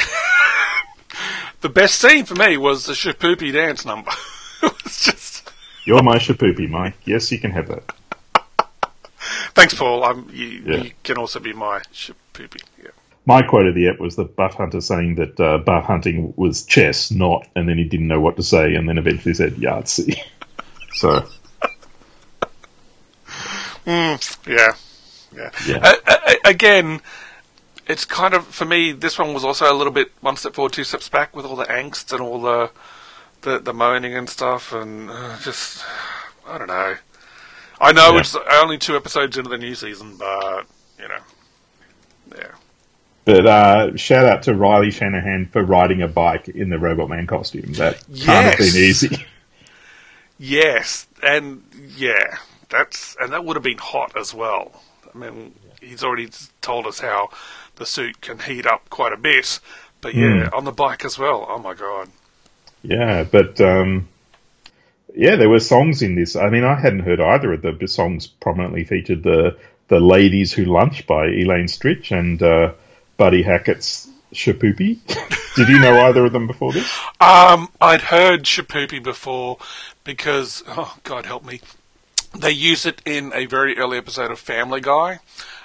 the best scene for me was the Shipoopi dance number. it was just You're my shipoopi, Mike. Yes, you can have that. thanks, Paul. I'm, you, Yeah. you can also be my Shipoopi. Yeah. My quote of the app was the buff hunter saying that uh, butt hunting was chess, not, and then he didn't know what to say, and then eventually said Yahtzee. So Mm, yeah, yeah. Yeah. Uh, uh, again, it's kind of for me. This one was also a little bit one step forward, two steps back, with all the angst and all the the, the moaning and stuff, and uh, just I don't know. I know Yeah. it's only two episodes into the new season, but you know, yeah. But uh, shout out to Riley Shanahan for riding a bike in the Robot Man costume. That can't have been easy. Yes, and yeah, that's and that would have been hot as well. I mean, he's already told us how the suit can heat up quite a bit, but yeah, on the bike as well. Oh my god. Yeah, but um, yeah, there were songs in this. I mean, I hadn't heard either of the songs. Prominently featured the the "Ladies Who Lunch" by Elaine Stritch and uh, Buddy Hackett's "Shipoopi." Did you know either of them before this? Um, I'd heard Shipoopi before because, oh God help me, they use it in a very early episode of Family Guy.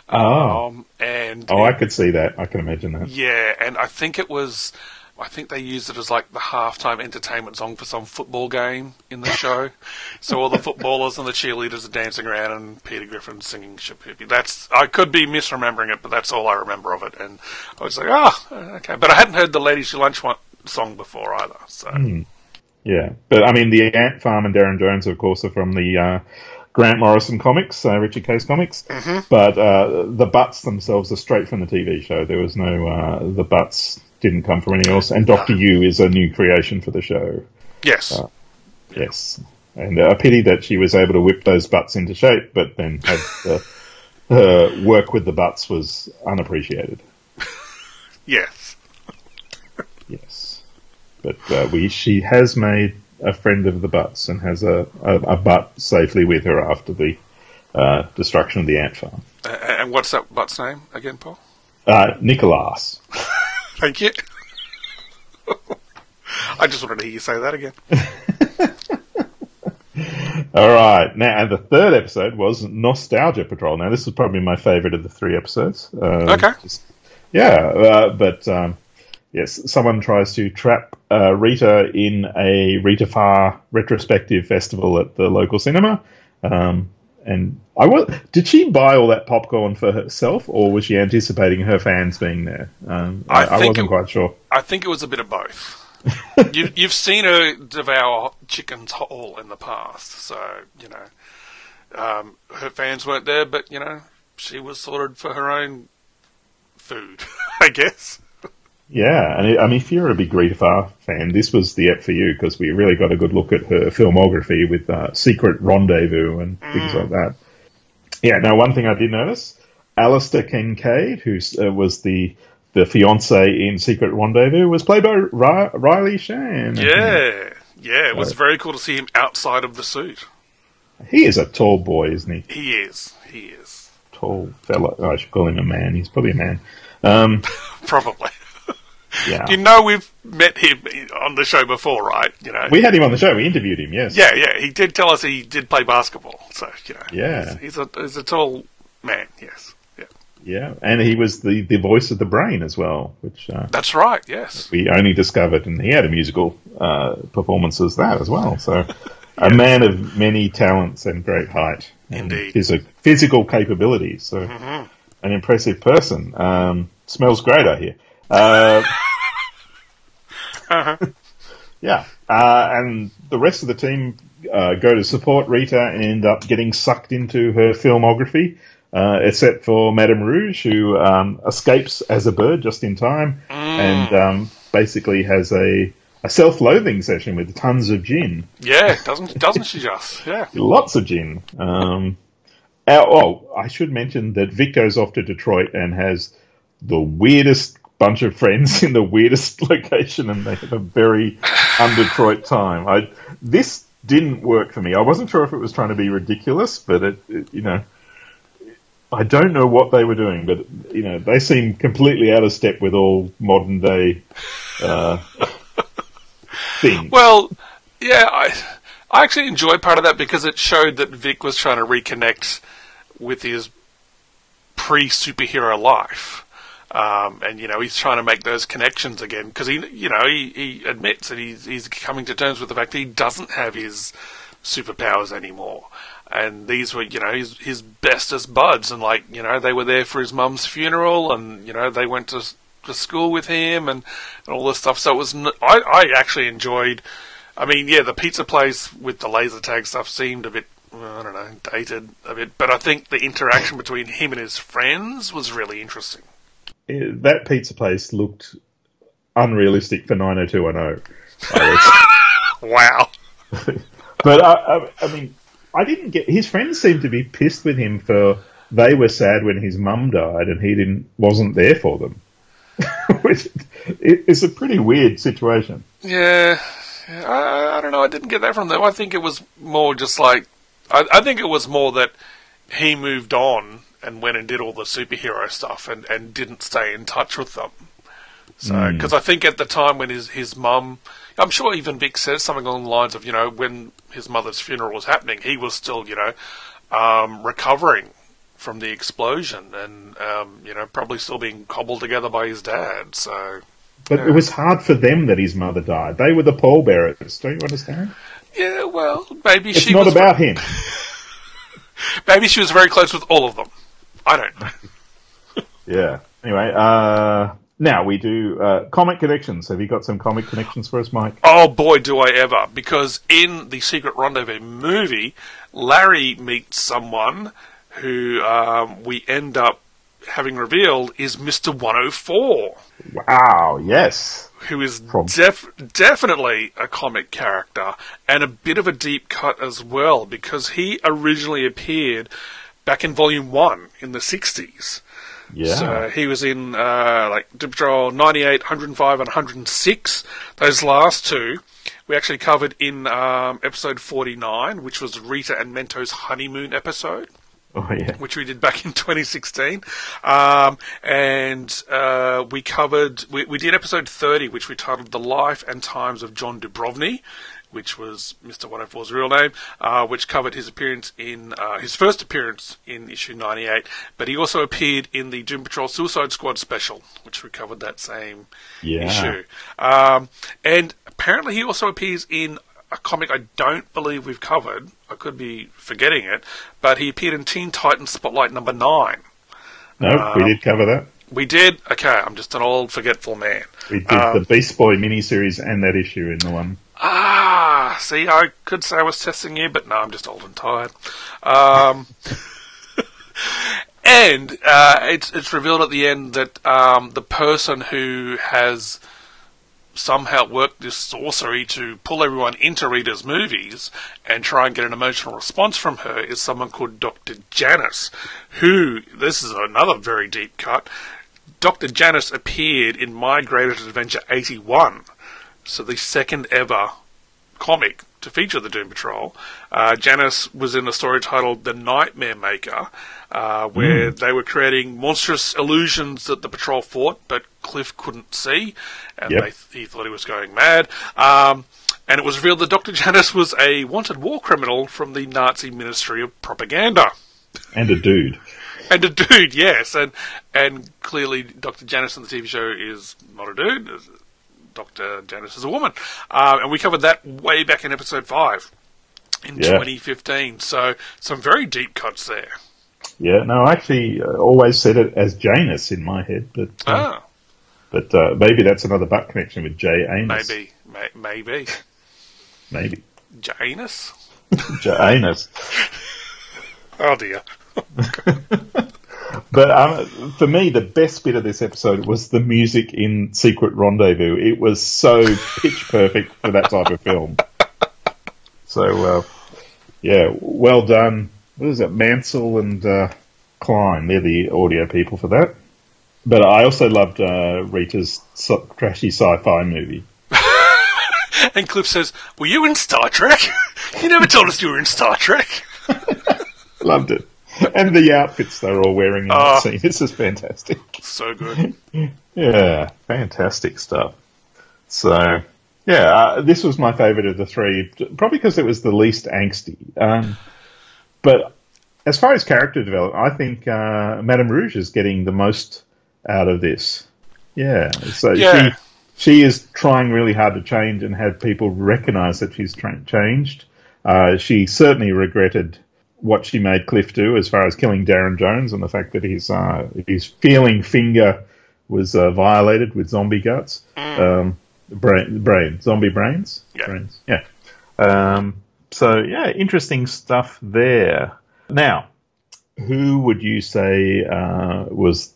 Oh, Um, and oh, I could see that. I can imagine that. yeah, and I think it was, I think they used it as like the halftime entertainment song for some football game in the show. so all the footballers and the cheerleaders are dancing around, and Peter Griffin singing Shipoopi. That's I could be misremembering it, but that's all I remember of it. And I was like, oh, okay. But I hadn't heard the Ladies Lunch one song before either. So. Yeah, but I mean, the Ant Farm and Darren Jones, of course, are from the uh, Grant Morrison comics, uh, Richard Case comics. But uh, the butts themselves are straight from the TV show. There was no uh, the butts didn't come from anywhere else. And Doctor U is a new creation for the show. Yes. Yes, and uh, a pity that she was able to whip those butts into shape, but then the, her work with the butts was unappreciated. yes. Yes, but uh, we she has made a friend of the butts and has a, a, a butt safely with her after the uh, destruction of the ant farm. Uh, and what's that butt's name again, Paul? Uh, Nicholas. Thank you. I just wanted to hear you say that again. All right, now and the third episode was Nostalgia Patrol. Now this was probably my favourite of the three episodes. Uh, Okay. just- yeah, uh, but um, yes, someone tries to trap uh, Rita in a Rita Farr retrospective festival at the local cinema. Um, and I was, did she buy all that popcorn for herself, or was she anticipating her fans being there? Um, I, I I wasn't it- quite sure. I think it was a bit of both. you, you've seen her devour chickens whole in the past, so you know um, her fans weren't there, but you know she was sorted for her own food, I guess. Yeah, and it, I mean, if you're a big Rita Farr fan, this was the app for you because we really got a good look at her filmography with uh, Secret Rendezvous and things like that. Yeah, now one thing I did notice, Alistair Kincaid, who uh, was the the fiance in Secret Rendezvous, was played by Ri- Riley Shan. Yeah, yeah, it was very cool to see him outside of the suit. he is a tall boy, isn't he? He is, he is Tall fella. Oh, I should call him a man. He's probably a man. Um, probably. Yeah, You know, we've met him on the show before, right? You know, we had him on the show. We interviewed him. Yes. Yeah, yeah, he did tell us he did play basketball. So you know, Yeah. he's, he's a he's a tall man. Yes, yeah, Yeah, and he was the, the voice of the brain as well, which uh, that's right. Yes, we only discovered, and he had a musical uh, performance as that as well. So, a man of many talents and great height, and Indeed. phys- physical capabilities. So, an impressive person. Um, smells great, I hear. Uh, Yeah, uh, and the rest of the team uh, go to support Rita and end up getting sucked into her filmography, uh, except for Madame Rouge, who um, escapes as a bird just in time and um, basically has a, a self-loathing session with tons of gin, yeah, doesn't doesn't she just? Yeah, lots of gin. Um, uh, oh, I should mention that Vic goes off to Detroit and has the weirdest bunch of friends in the weirdest location, and they have a very un-Detroit time. I this didn't work for me. I wasn't sure if it was trying to be ridiculous, but it, it you know. I don't know what they were doing, but you know they seem completely out of step with all modern day uh, things. Well, yeah, I I actually enjoyed part of that because it showed that Vic was trying to reconnect with his pre superhero life. Um, and you know he's trying to make those connections again because he, you know, he, he admits that he's he's coming to terms with the fact that he doesn't have his superpowers anymore. And these were, you know, his, his bestest buds, and like, you know, they were there for his mum's funeral, and you know, they went to to school with him, and, and all this stuff. So it was, n- I, I actually enjoyed. I mean, yeah, the pizza place with the laser tag stuff seemed a bit, I don't know, dated a bit, but I think the interaction between him and his friends was really interesting. That pizza place looked unrealistic for 90210. I Wow. but I, I, I mean, I didn't get. His friends seemed to be pissed with him for they were sad when his mum died and he didn't wasn't there for them. Which it- it's a pretty weird situation. Yeah, yeah, I, I don't know. I didn't get that from them. I think it was more just like I, I think it was more that he moved on and went and did all the superhero stuff and, and didn't stay in touch with them. So because I think at the time when his his mum, I'm sure even Vic says something along the lines of you know when his mother's funeral was happening, he was still you know um, recovering from the explosion and um, you know probably still being cobbled together by his dad. So But it was hard for them that his mother died. They were the pallbearers. Don't you understand? yeah, well maybe It's she not was about him. Maybe she was very close with all of them. I don't know. Yeah. Anyway, uh, now we do uh, comic connections. Have you got some comic connections for us, Mike? Oh boy, do I ever! Because in the Secret Rendezvous movie, Larry meets someone who um, we end up having revealed is Mister One Hundred Four, Wow. Yes. who is From- def- definitely a comic character and a bit of a deep cut as well, because he originally appeared back in Volume One in the sixties. Yeah. So he was in uh, like Patrol 98, 105, and 106. Those last two we actually covered in um, episode 49, which was Rita and Mento's honeymoon episode, oh yeah. which we did back in 2016. Um, and uh, we covered, we, we did episode 30, which we titled The Life and Times of John Dubrovny. Which was Mr. 104's real name, uh, which covered his appearance in uh, his first appearance in issue 98, but he also appeared in the Doom Patrol Suicide Squad special, which we covered that same Yeah. issue. Um, and apparently, he also appears in a comic I don't believe we've covered. I could be forgetting it, but he appeared in Teen Titans Spotlight number nine. No, we did cover that. We did. Okay, I'm just an old forgetful man. We did Um, the Beast Boy miniseries and that issue in the one. Ah, see, I could say I was testing you, but no, I'm just old and tired. Um, and uh, it's it's revealed at the end that um, the person who has somehow worked this sorcery to pull everyone into Rita's movies and try and get an emotional response from her is someone called Dr. Janice, who, this is another very deep cut, Dr. Janice appeared in My Greatest Adventure 81, so the second ever comic to feature the Doom Patrol. Uh, Janice was in a story titled The Nightmare Maker, uh, where they were creating monstrous illusions that the patrol fought, but Cliff couldn't see, and Yep. they, he thought he was going mad. Um, and it was revealed that Dr. Janice was a wanted war criminal from the Nazi Ministry of Propaganda. And a dude. And a dude, yes, and and clearly Dr. Janice in the TV show is not a dude. Dr. Janice is a woman, um, and we covered that way back in episode five in Yeah. 2015. So some very deep cuts there. Yeah, no, I actually uh, always said it as Janus in my head, but uh, Ah, but uh, maybe that's another butt connection with J. Anus. maybe, may, maybe Maybe. Janus. J. Anus. Oh dear. But um, for me, the best bit of this episode was the music in Secret Rendezvous. It was so pitch perfect for that type of film. So, uh, yeah, well done. What is it? Mansell and uh, Kiner. They're the audio people for that. But I also loved uh, Rita's so- trashy sci-fi movie. And Cliff says, "Were you in Star Trek? you never told us you were in Star Trek." Loved it. And the outfits they're all wearing in that Oh. scene. This is fantastic. So good. Yeah, fantastic stuff. So, yeah, uh, this was my favourite of the three, probably because it was the least angsty. Um, but as far as character development, I think uh, Madame Rouge is getting the most out of this. Yeah, so Yeah. she she is trying really hard to change and have people recognise that she's tra- changed. Uh, she certainly regretted what she made Cliff do as far as killing Darren Jones and the fact that his uh, his feeling finger was uh, violated with zombie guts, um, brain, brain, zombie brains, Yeah. brains, yeah. Um, so yeah, interesting stuff there. Now, who would you say uh, was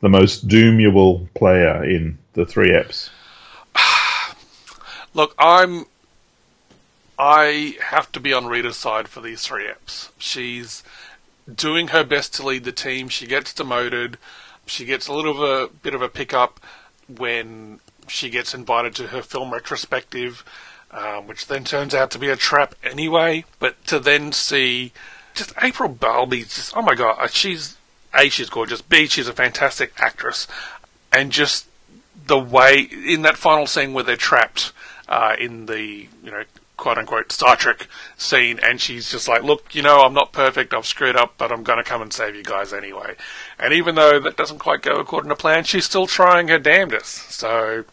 the most doomable player in the three eps? Look, I'm. I have to be on Rita's side for these three apps. She's doing her best to lead the team. She gets demoted. She gets a little of a bit of a pickup when she gets invited to her film retrospective, um, which then turns out to be a trap anyway. But to then see just April Bowlby, just oh my god, uh, she's a she's gorgeous. B she's a fantastic actress, and just the way in that final scene where they're trapped uh, in the you know quote unquote Star Trek scene, and she's just like, look, you know, I'm not perfect, I've screwed up, but I'm going to come and save you guys anyway. And even though that doesn't quite go according to plan, she's still trying her damnedest. So.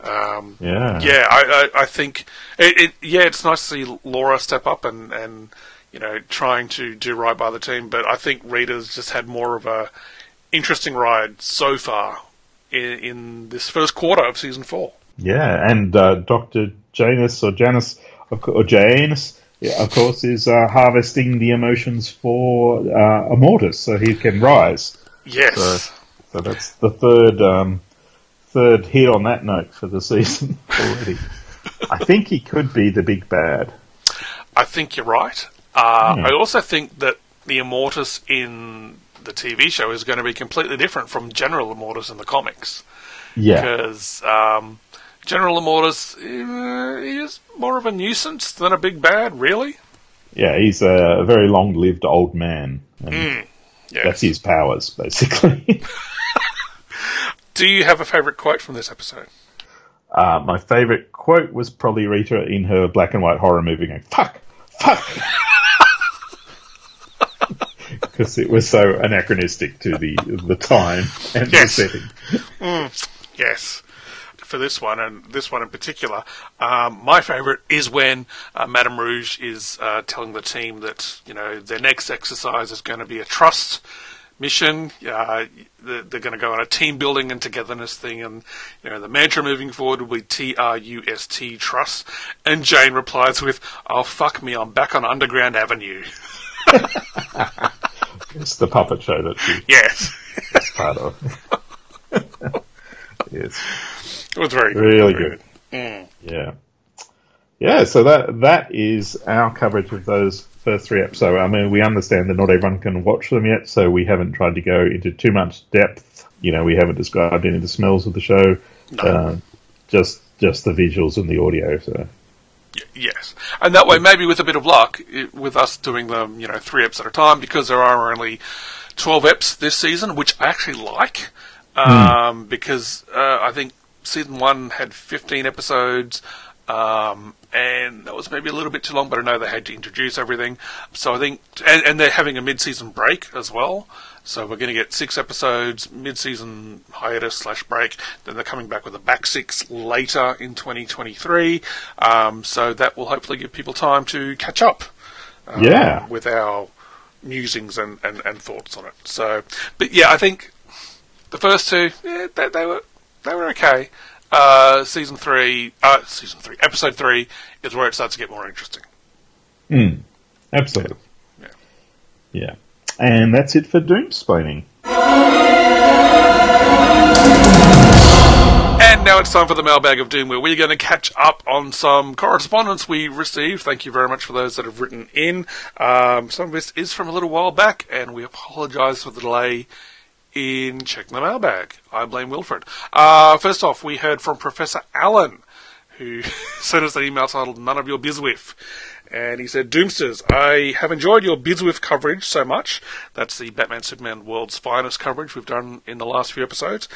Um, Yeah. yeah, I, I, I think it, it. Yeah, it's nice to see Laura step up and, and you know trying to do right by the team. But I think Rita's just had more of a interesting ride so far in, in this first quarter of season four. Yeah, and uh, Doctor Janus or Janus or James, yeah, of course, is uh, harvesting the emotions for uh, Immortus, so he can rise. Yes, So, so that's the third um, third hit on that note for the season already. I think he could be the big bad. I think you're right. Uh, Hmm. I also think that the Immortus in the TV show is going to be completely different from General Immortus in the comics. Yeah, because um, General Immortus uh, he is more of a nuisance than a big bad, really. yeah, he's a very long-lived old man, and Yes. that's his powers, basically. Do you have a favourite quote from this episode? Uh, my favourite quote was probably Rita in her black and white horror movie going, fuck, fuck. Because it was so anachronistic to the the time and Yes. the setting. Yes. For this one, and this one in particular, um, my favourite is when uh, Madame Rouge is uh, telling the team that you know their next exercise is going to be a trust mission. Uh, they're they're going to go on a team building and togetherness thing, and you know the mantra moving forward will be T R U S T trust. And Jane replies with, "Oh fuck me, I'm back on Underground Avenue." It's the puppet show that she's yes, part of. yes, it was very good. really good. Yeah, yeah. So that that is our coverage of those first three episodes. I mean, we understand that not everyone can watch them yet, so we haven't tried to go into too much depth. You know, we haven't described any of the smells of the show. Uh, just just the visuals and the audio. So Yes, and that way, maybe with a bit of luck, i with us doing them, you know, three eps at a time, because there are only twelve eps this season, which I actually like, um, because uh, I think season one had fifteen episodes, um, and that was maybe a little bit too long. But I know they had to introduce everything, so I think, and, and they're having a mid-season break as well. So we're going to get six episodes, mid-season hiatus slash break. Then they're coming back with a back six later in 2023. Um, so that will hopefully give people time to catch up. um, Yeah. With our musings and, and, and thoughts on it. So, but yeah, I think the first two, yeah, they, they were they were okay. Uh, season three, uh, season three, episode three is where it starts to get more interesting. absolutely, Yeah. yeah. And that's it for Doomsplaining. And now it's time for the mailbag of doom, where we're going to catch up on some correspondence we received. Thank you very much for those that have written in. Um, some of this is from a little while back, and we apologise for the delay in checking the mailbag. I blame Wilfred. Uh, first off, we heard from Professor Allen, who sent us an email titled "None of Your Bizwiff." And he said, Doomsters, I have enjoyed your Bizwiff coverage so much. That's the Batman Superman World's Finest coverage we've done in the last few episodes.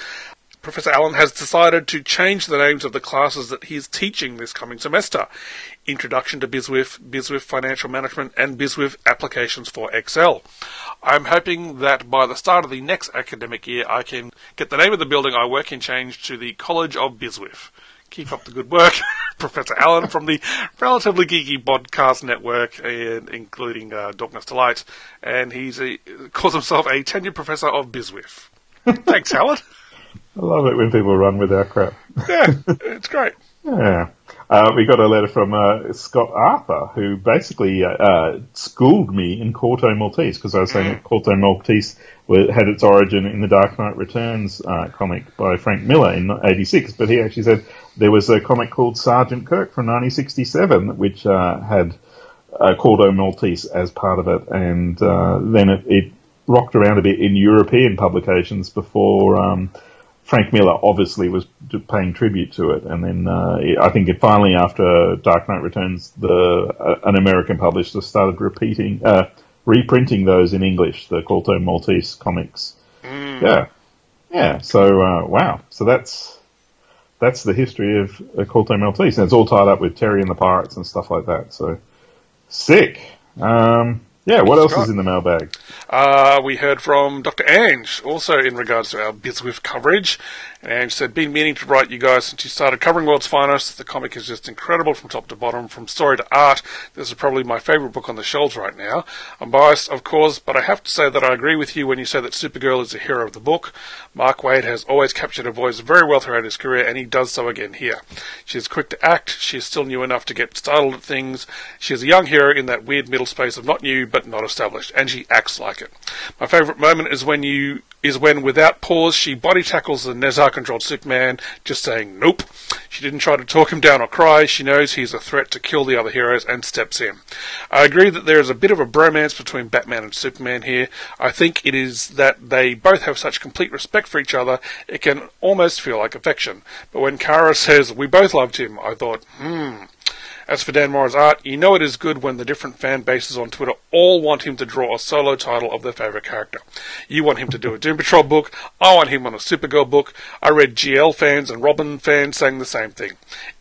Professor Allen has decided to change the names of the classes that he is teaching this coming semester. Introduction to BizWiff, BizWiff Financial Management, and BizWiff Applications for Excel. I'm hoping that by the start of the next academic year, I can get the name of the building I work in changed to the College of BizWiff. Keep up the good work. Professor Allen from the relatively geeky podcast network, and including uh, Darkness Light. and he's a, calls himself a tenured professor of Bizwiff. Thanks, Alan. I love it when people run with our crap. Yeah, it's great. Yeah. Uh, we got a letter from uh, Scott Arthur, who basically uh, uh schooled me in Corto Maltese because I was saying that Corto Maltese had its origin in the Dark Knight Returns uh, comic by Frank Miller in '86, but he actually said there was a comic called Sergeant Kirk from 1967, which uh, had Corto Maltese as part of it, and then it, it, rocked around a bit in European publications before. Um, Frank Miller obviously was paying tribute to it, and then uh, I think it finally, after Dark Knight Returns, the uh, an American publisher started repeating, uh, reprinting those in English, the Corto Maltese comics. Mm. Yeah, yeah. So uh, wow, so that's that's the history of Corto Maltese, and it's all tied up with Terry and the Pirates and stuff like that. So sick. Um, yeah, what else is in the mailbag? Uh, we heard from Dr. Ange, also in regards to our Bizwiff coverage. And Ange said, Been meaning to write you guys since you started covering World's Finest. The comic is just incredible from top to bottom, from story to art. This is probably my favourite book on the shelves right now. I'm biased, of course, but I have to say that I agree with you when you say that Supergirl is the hero of the book. Mark Waid has always captured her voice very well throughout his career, and he does so again here. She is quick to act, she is still new enough to get startled at things. She is a young hero in that weird middle space of not new, but not established, and she acts like it. My favourite moment is when you is when, without pause, she body tackles the Nezha controlled Superman, just saying nope. She didn't try to talk him down or cry. She knows he's a threat to kill the other heroes and steps in. I agree that there is a bit of a bromance between Batman and Superman here. I think it is that they both have such complete respect for each other, it can almost feel like affection. But when Kara says, We both loved him, I thought, hmm, as for Dan Mora's art, you know it is good when the different fan bases on Twitter all want him to draw a solo title of their favourite character. You want him to do a Doom Patrol book, I want him on a Supergirl book. I read GL fans and Robin fans saying the same thing.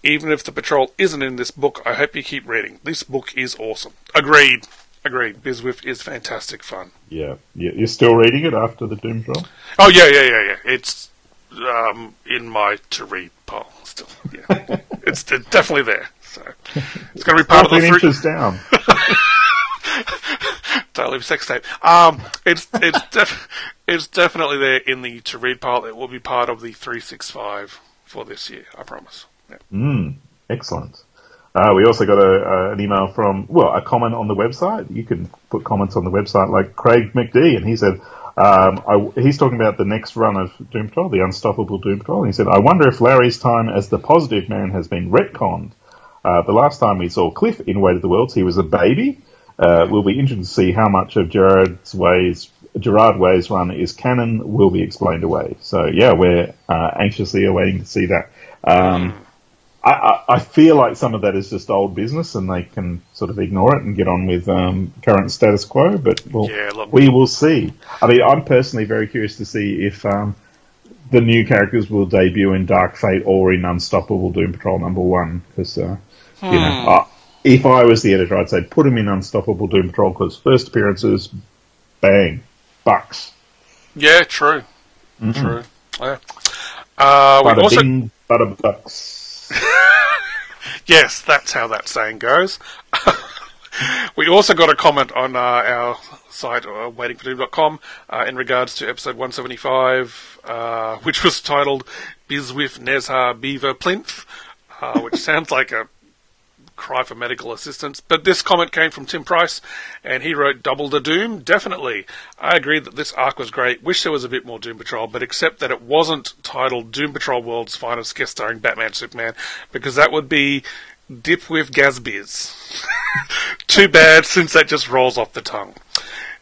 Even if the Patrol isn't in this book, I hope you keep reading. This book is awesome. Agreed. Agreed. Bizwiff is fantastic fun. Yeah. yeah. You're still reading it after the Doom Patrol? Oh, yeah, yeah, yeah, yeah. It's um, in my to read pile still. Yeah. it's definitely there. So it's going to be part of the three inches down. totally sex tape. Um, it's it's def- it's definitely there in the to read pile. It will be part of the three six five for this year. I promise. Yeah. Mm, excellent. Uh, we also got a, uh, an email from well a comment on the website. You can put comments on the website like Craig McD, and he said. Um, I, he's talking about the next run of Doom Patrol, the Unstoppable Doom Patrol. And he said, I wonder if Larry's time as the positive man has been retconned uh, the last time we saw Cliff in Weight of the Worlds, he was a baby. Uh, we'll be interested to see how much of Gerard's ways, Gerard Way's run is canon will be explained away. So yeah, we're uh, anxiously awaiting to see that. Um, I, I, I, feel like some of that is just old business, and they can sort of ignore it and get on with um, current status quo. But we'll, yeah, we will see. I mean, I'm personally very curious to see if um, the new characters will debut in Dark Fate or in Unstoppable Doom Patrol number one because uh, Hmm. You know, uh, if I was the editor, I'd say put him in Unstoppable Doom Patrol because first appearances, bang, bucks. Yeah, true, mm-hmm. true. Yeah. Uh, we also bing, butter bucks. yes, that's how that saying goes. we also got a comment on uh, our site, uh, waitingfordoom.com, uh, in regards to episode 175, uh, which was titled Bizwiff Nezha Beaver Plinth, uh, which sounds like a cry for medical assistance. But this comment came from Tim Price, and he wrote Double the Doom. Definitely. I agree that this arc was great. Wish there was a bit more Doom Patrol, but except that it wasn't titled Doom Patrol World's Finest Guest Starring Batman Superman, because that would be Dip with Gazbiz. Too bad, since that just rolls off the tongue.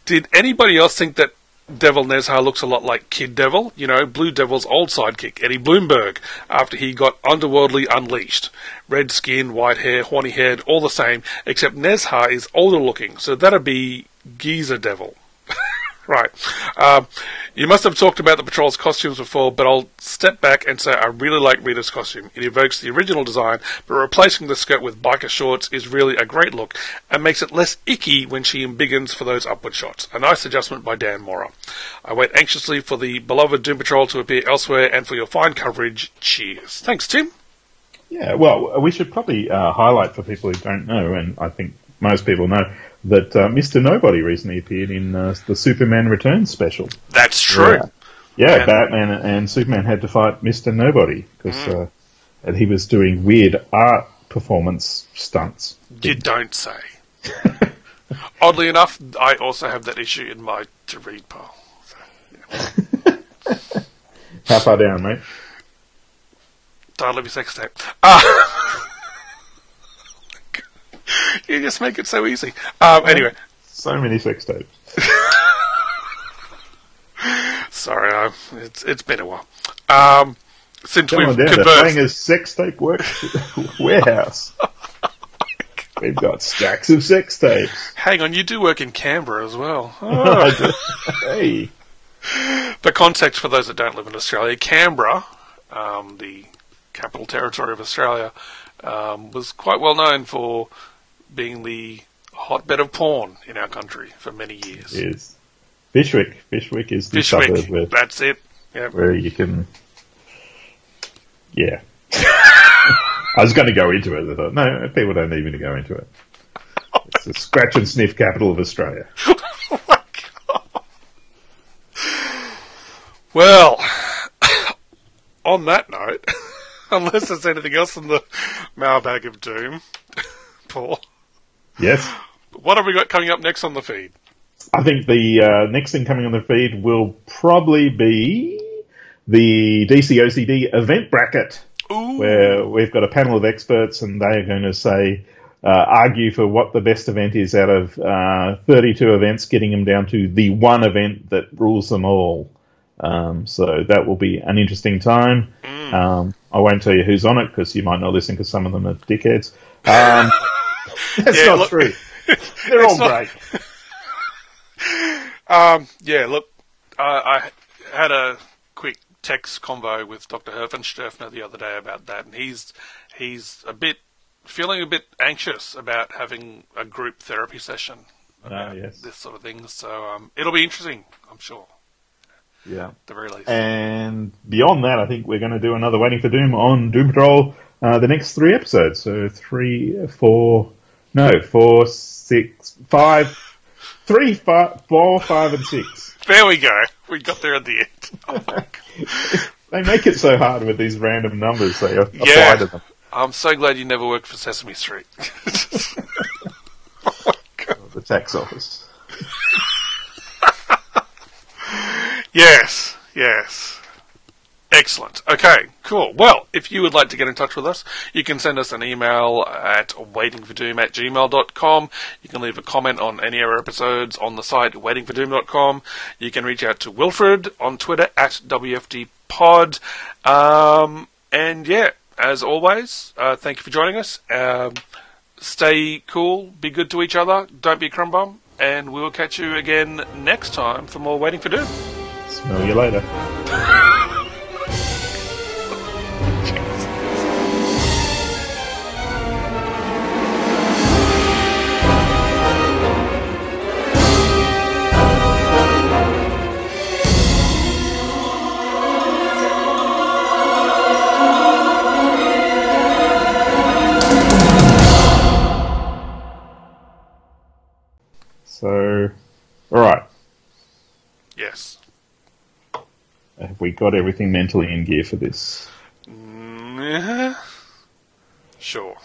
Did anybody else think that Devil Nezha looks a lot like Kid Devil, you know, Blue Devil's old sidekick, Eddie Bloomberg, after he got underworldly unleashed. Red skin, white hair, horny head, all the same, except Nezha is older looking, so that'd be Geezer Devil. Right. Um, you must have talked about the patrol's costumes before, but I'll step back and say I really like Rita's costume. It evokes the original design, but replacing the skirt with biker shorts is really a great look and makes it less icky when she embiggens for those upward shots. A nice adjustment by Dan Mora. I wait anxiously for the beloved Doom Patrol to appear elsewhere and for your fine coverage. Cheers. Thanks, Tim. Yeah, well, we should probably uh, highlight for people who don't know, and I think most people know, that uh, Mr. Nobody recently appeared in uh, the Superman Returns special. That's true. Yeah, yeah And- Batman and Superman had to fight Mr. Nobody because uh, he was doing weird art performance stunts. You don't say. Oddly enough, I also have that issue in my to read pile. How far down, mate? Title of your sex tape. Uh, you just make it so easy. Um, anyway, So many sex tapes. sorry, I, it's it's been a while. Um, since Come we've down conversed, Flanger's sex tape work warehouse. We've got stacks of sex tapes. hang on, you do work in Canberra as well. Oh. hey, the context for those that don't live in Australia, Canberra, um, the capital territory of Australia, um, was quite well known for being the hotbed of porn in our country for many years. is Fyshwick. Fyshwick is the suburb Fyshwick, where, that's it. Yeah. where you can. Yeah. I was going to go into it. I thought, no, people don't need me to go into it. It's the scratch and sniff capital of Australia. Oh well, on that note, unless there's anything else in the mailbag of doom, Paul, Yes. what have we got coming up next on the feed? I think the uh, next thing coming on the feed will probably be the DCOCD event bracket, Ooh, where we've got a panel of experts and they are going to say, uh, argue for what the best event is out of uh, 32 events, getting them down to the one event that rules them all. Um, so that will be an interesting time. Um, I won't tell you who's on it because you might not listen because some of them are dickheads. Um, that's Yeah, not look- true. They're all not- great. Um, yeah, look, I, I had a quick text convo with Dr. Herfenstörfner the other day about that, and he's he's a bit feeling a bit anxious about having a group therapy session Ah, yes. this sort of thing. So um, it'll be interesting, I'm sure, Yeah. at the very least. And beyond that, I think we're going to do another Waiting for Doom on Doom Patrol uh, the next three episodes. So three, four, no, four, six, five, three, five, four, five, and six. there we go. We got there at the end. Oh. They make it so hard with these random numbers they apply Yeah. to them. I'm so glad you never worked for Sesame Street. Oh, the tax office. Yes, yes. Excellent. Okay, cool. Well, if you would like to get in touch with us, you can send us an email at waitingfordoom at gmail.com. You can leave a comment on any of our episodes on the site waitingfordoom.com. You can reach out to Wilfred on Twitter at WFDpod. Um, and yeah, as always, uh, thank you for joining us. Um, stay cool, be good to each other, don't be a crumb bum, and we will catch you again next time for more Waiting for Doom. Smell you later. So, all right. Yes. Have we got everything mentally in gear for this? Mm, Sure.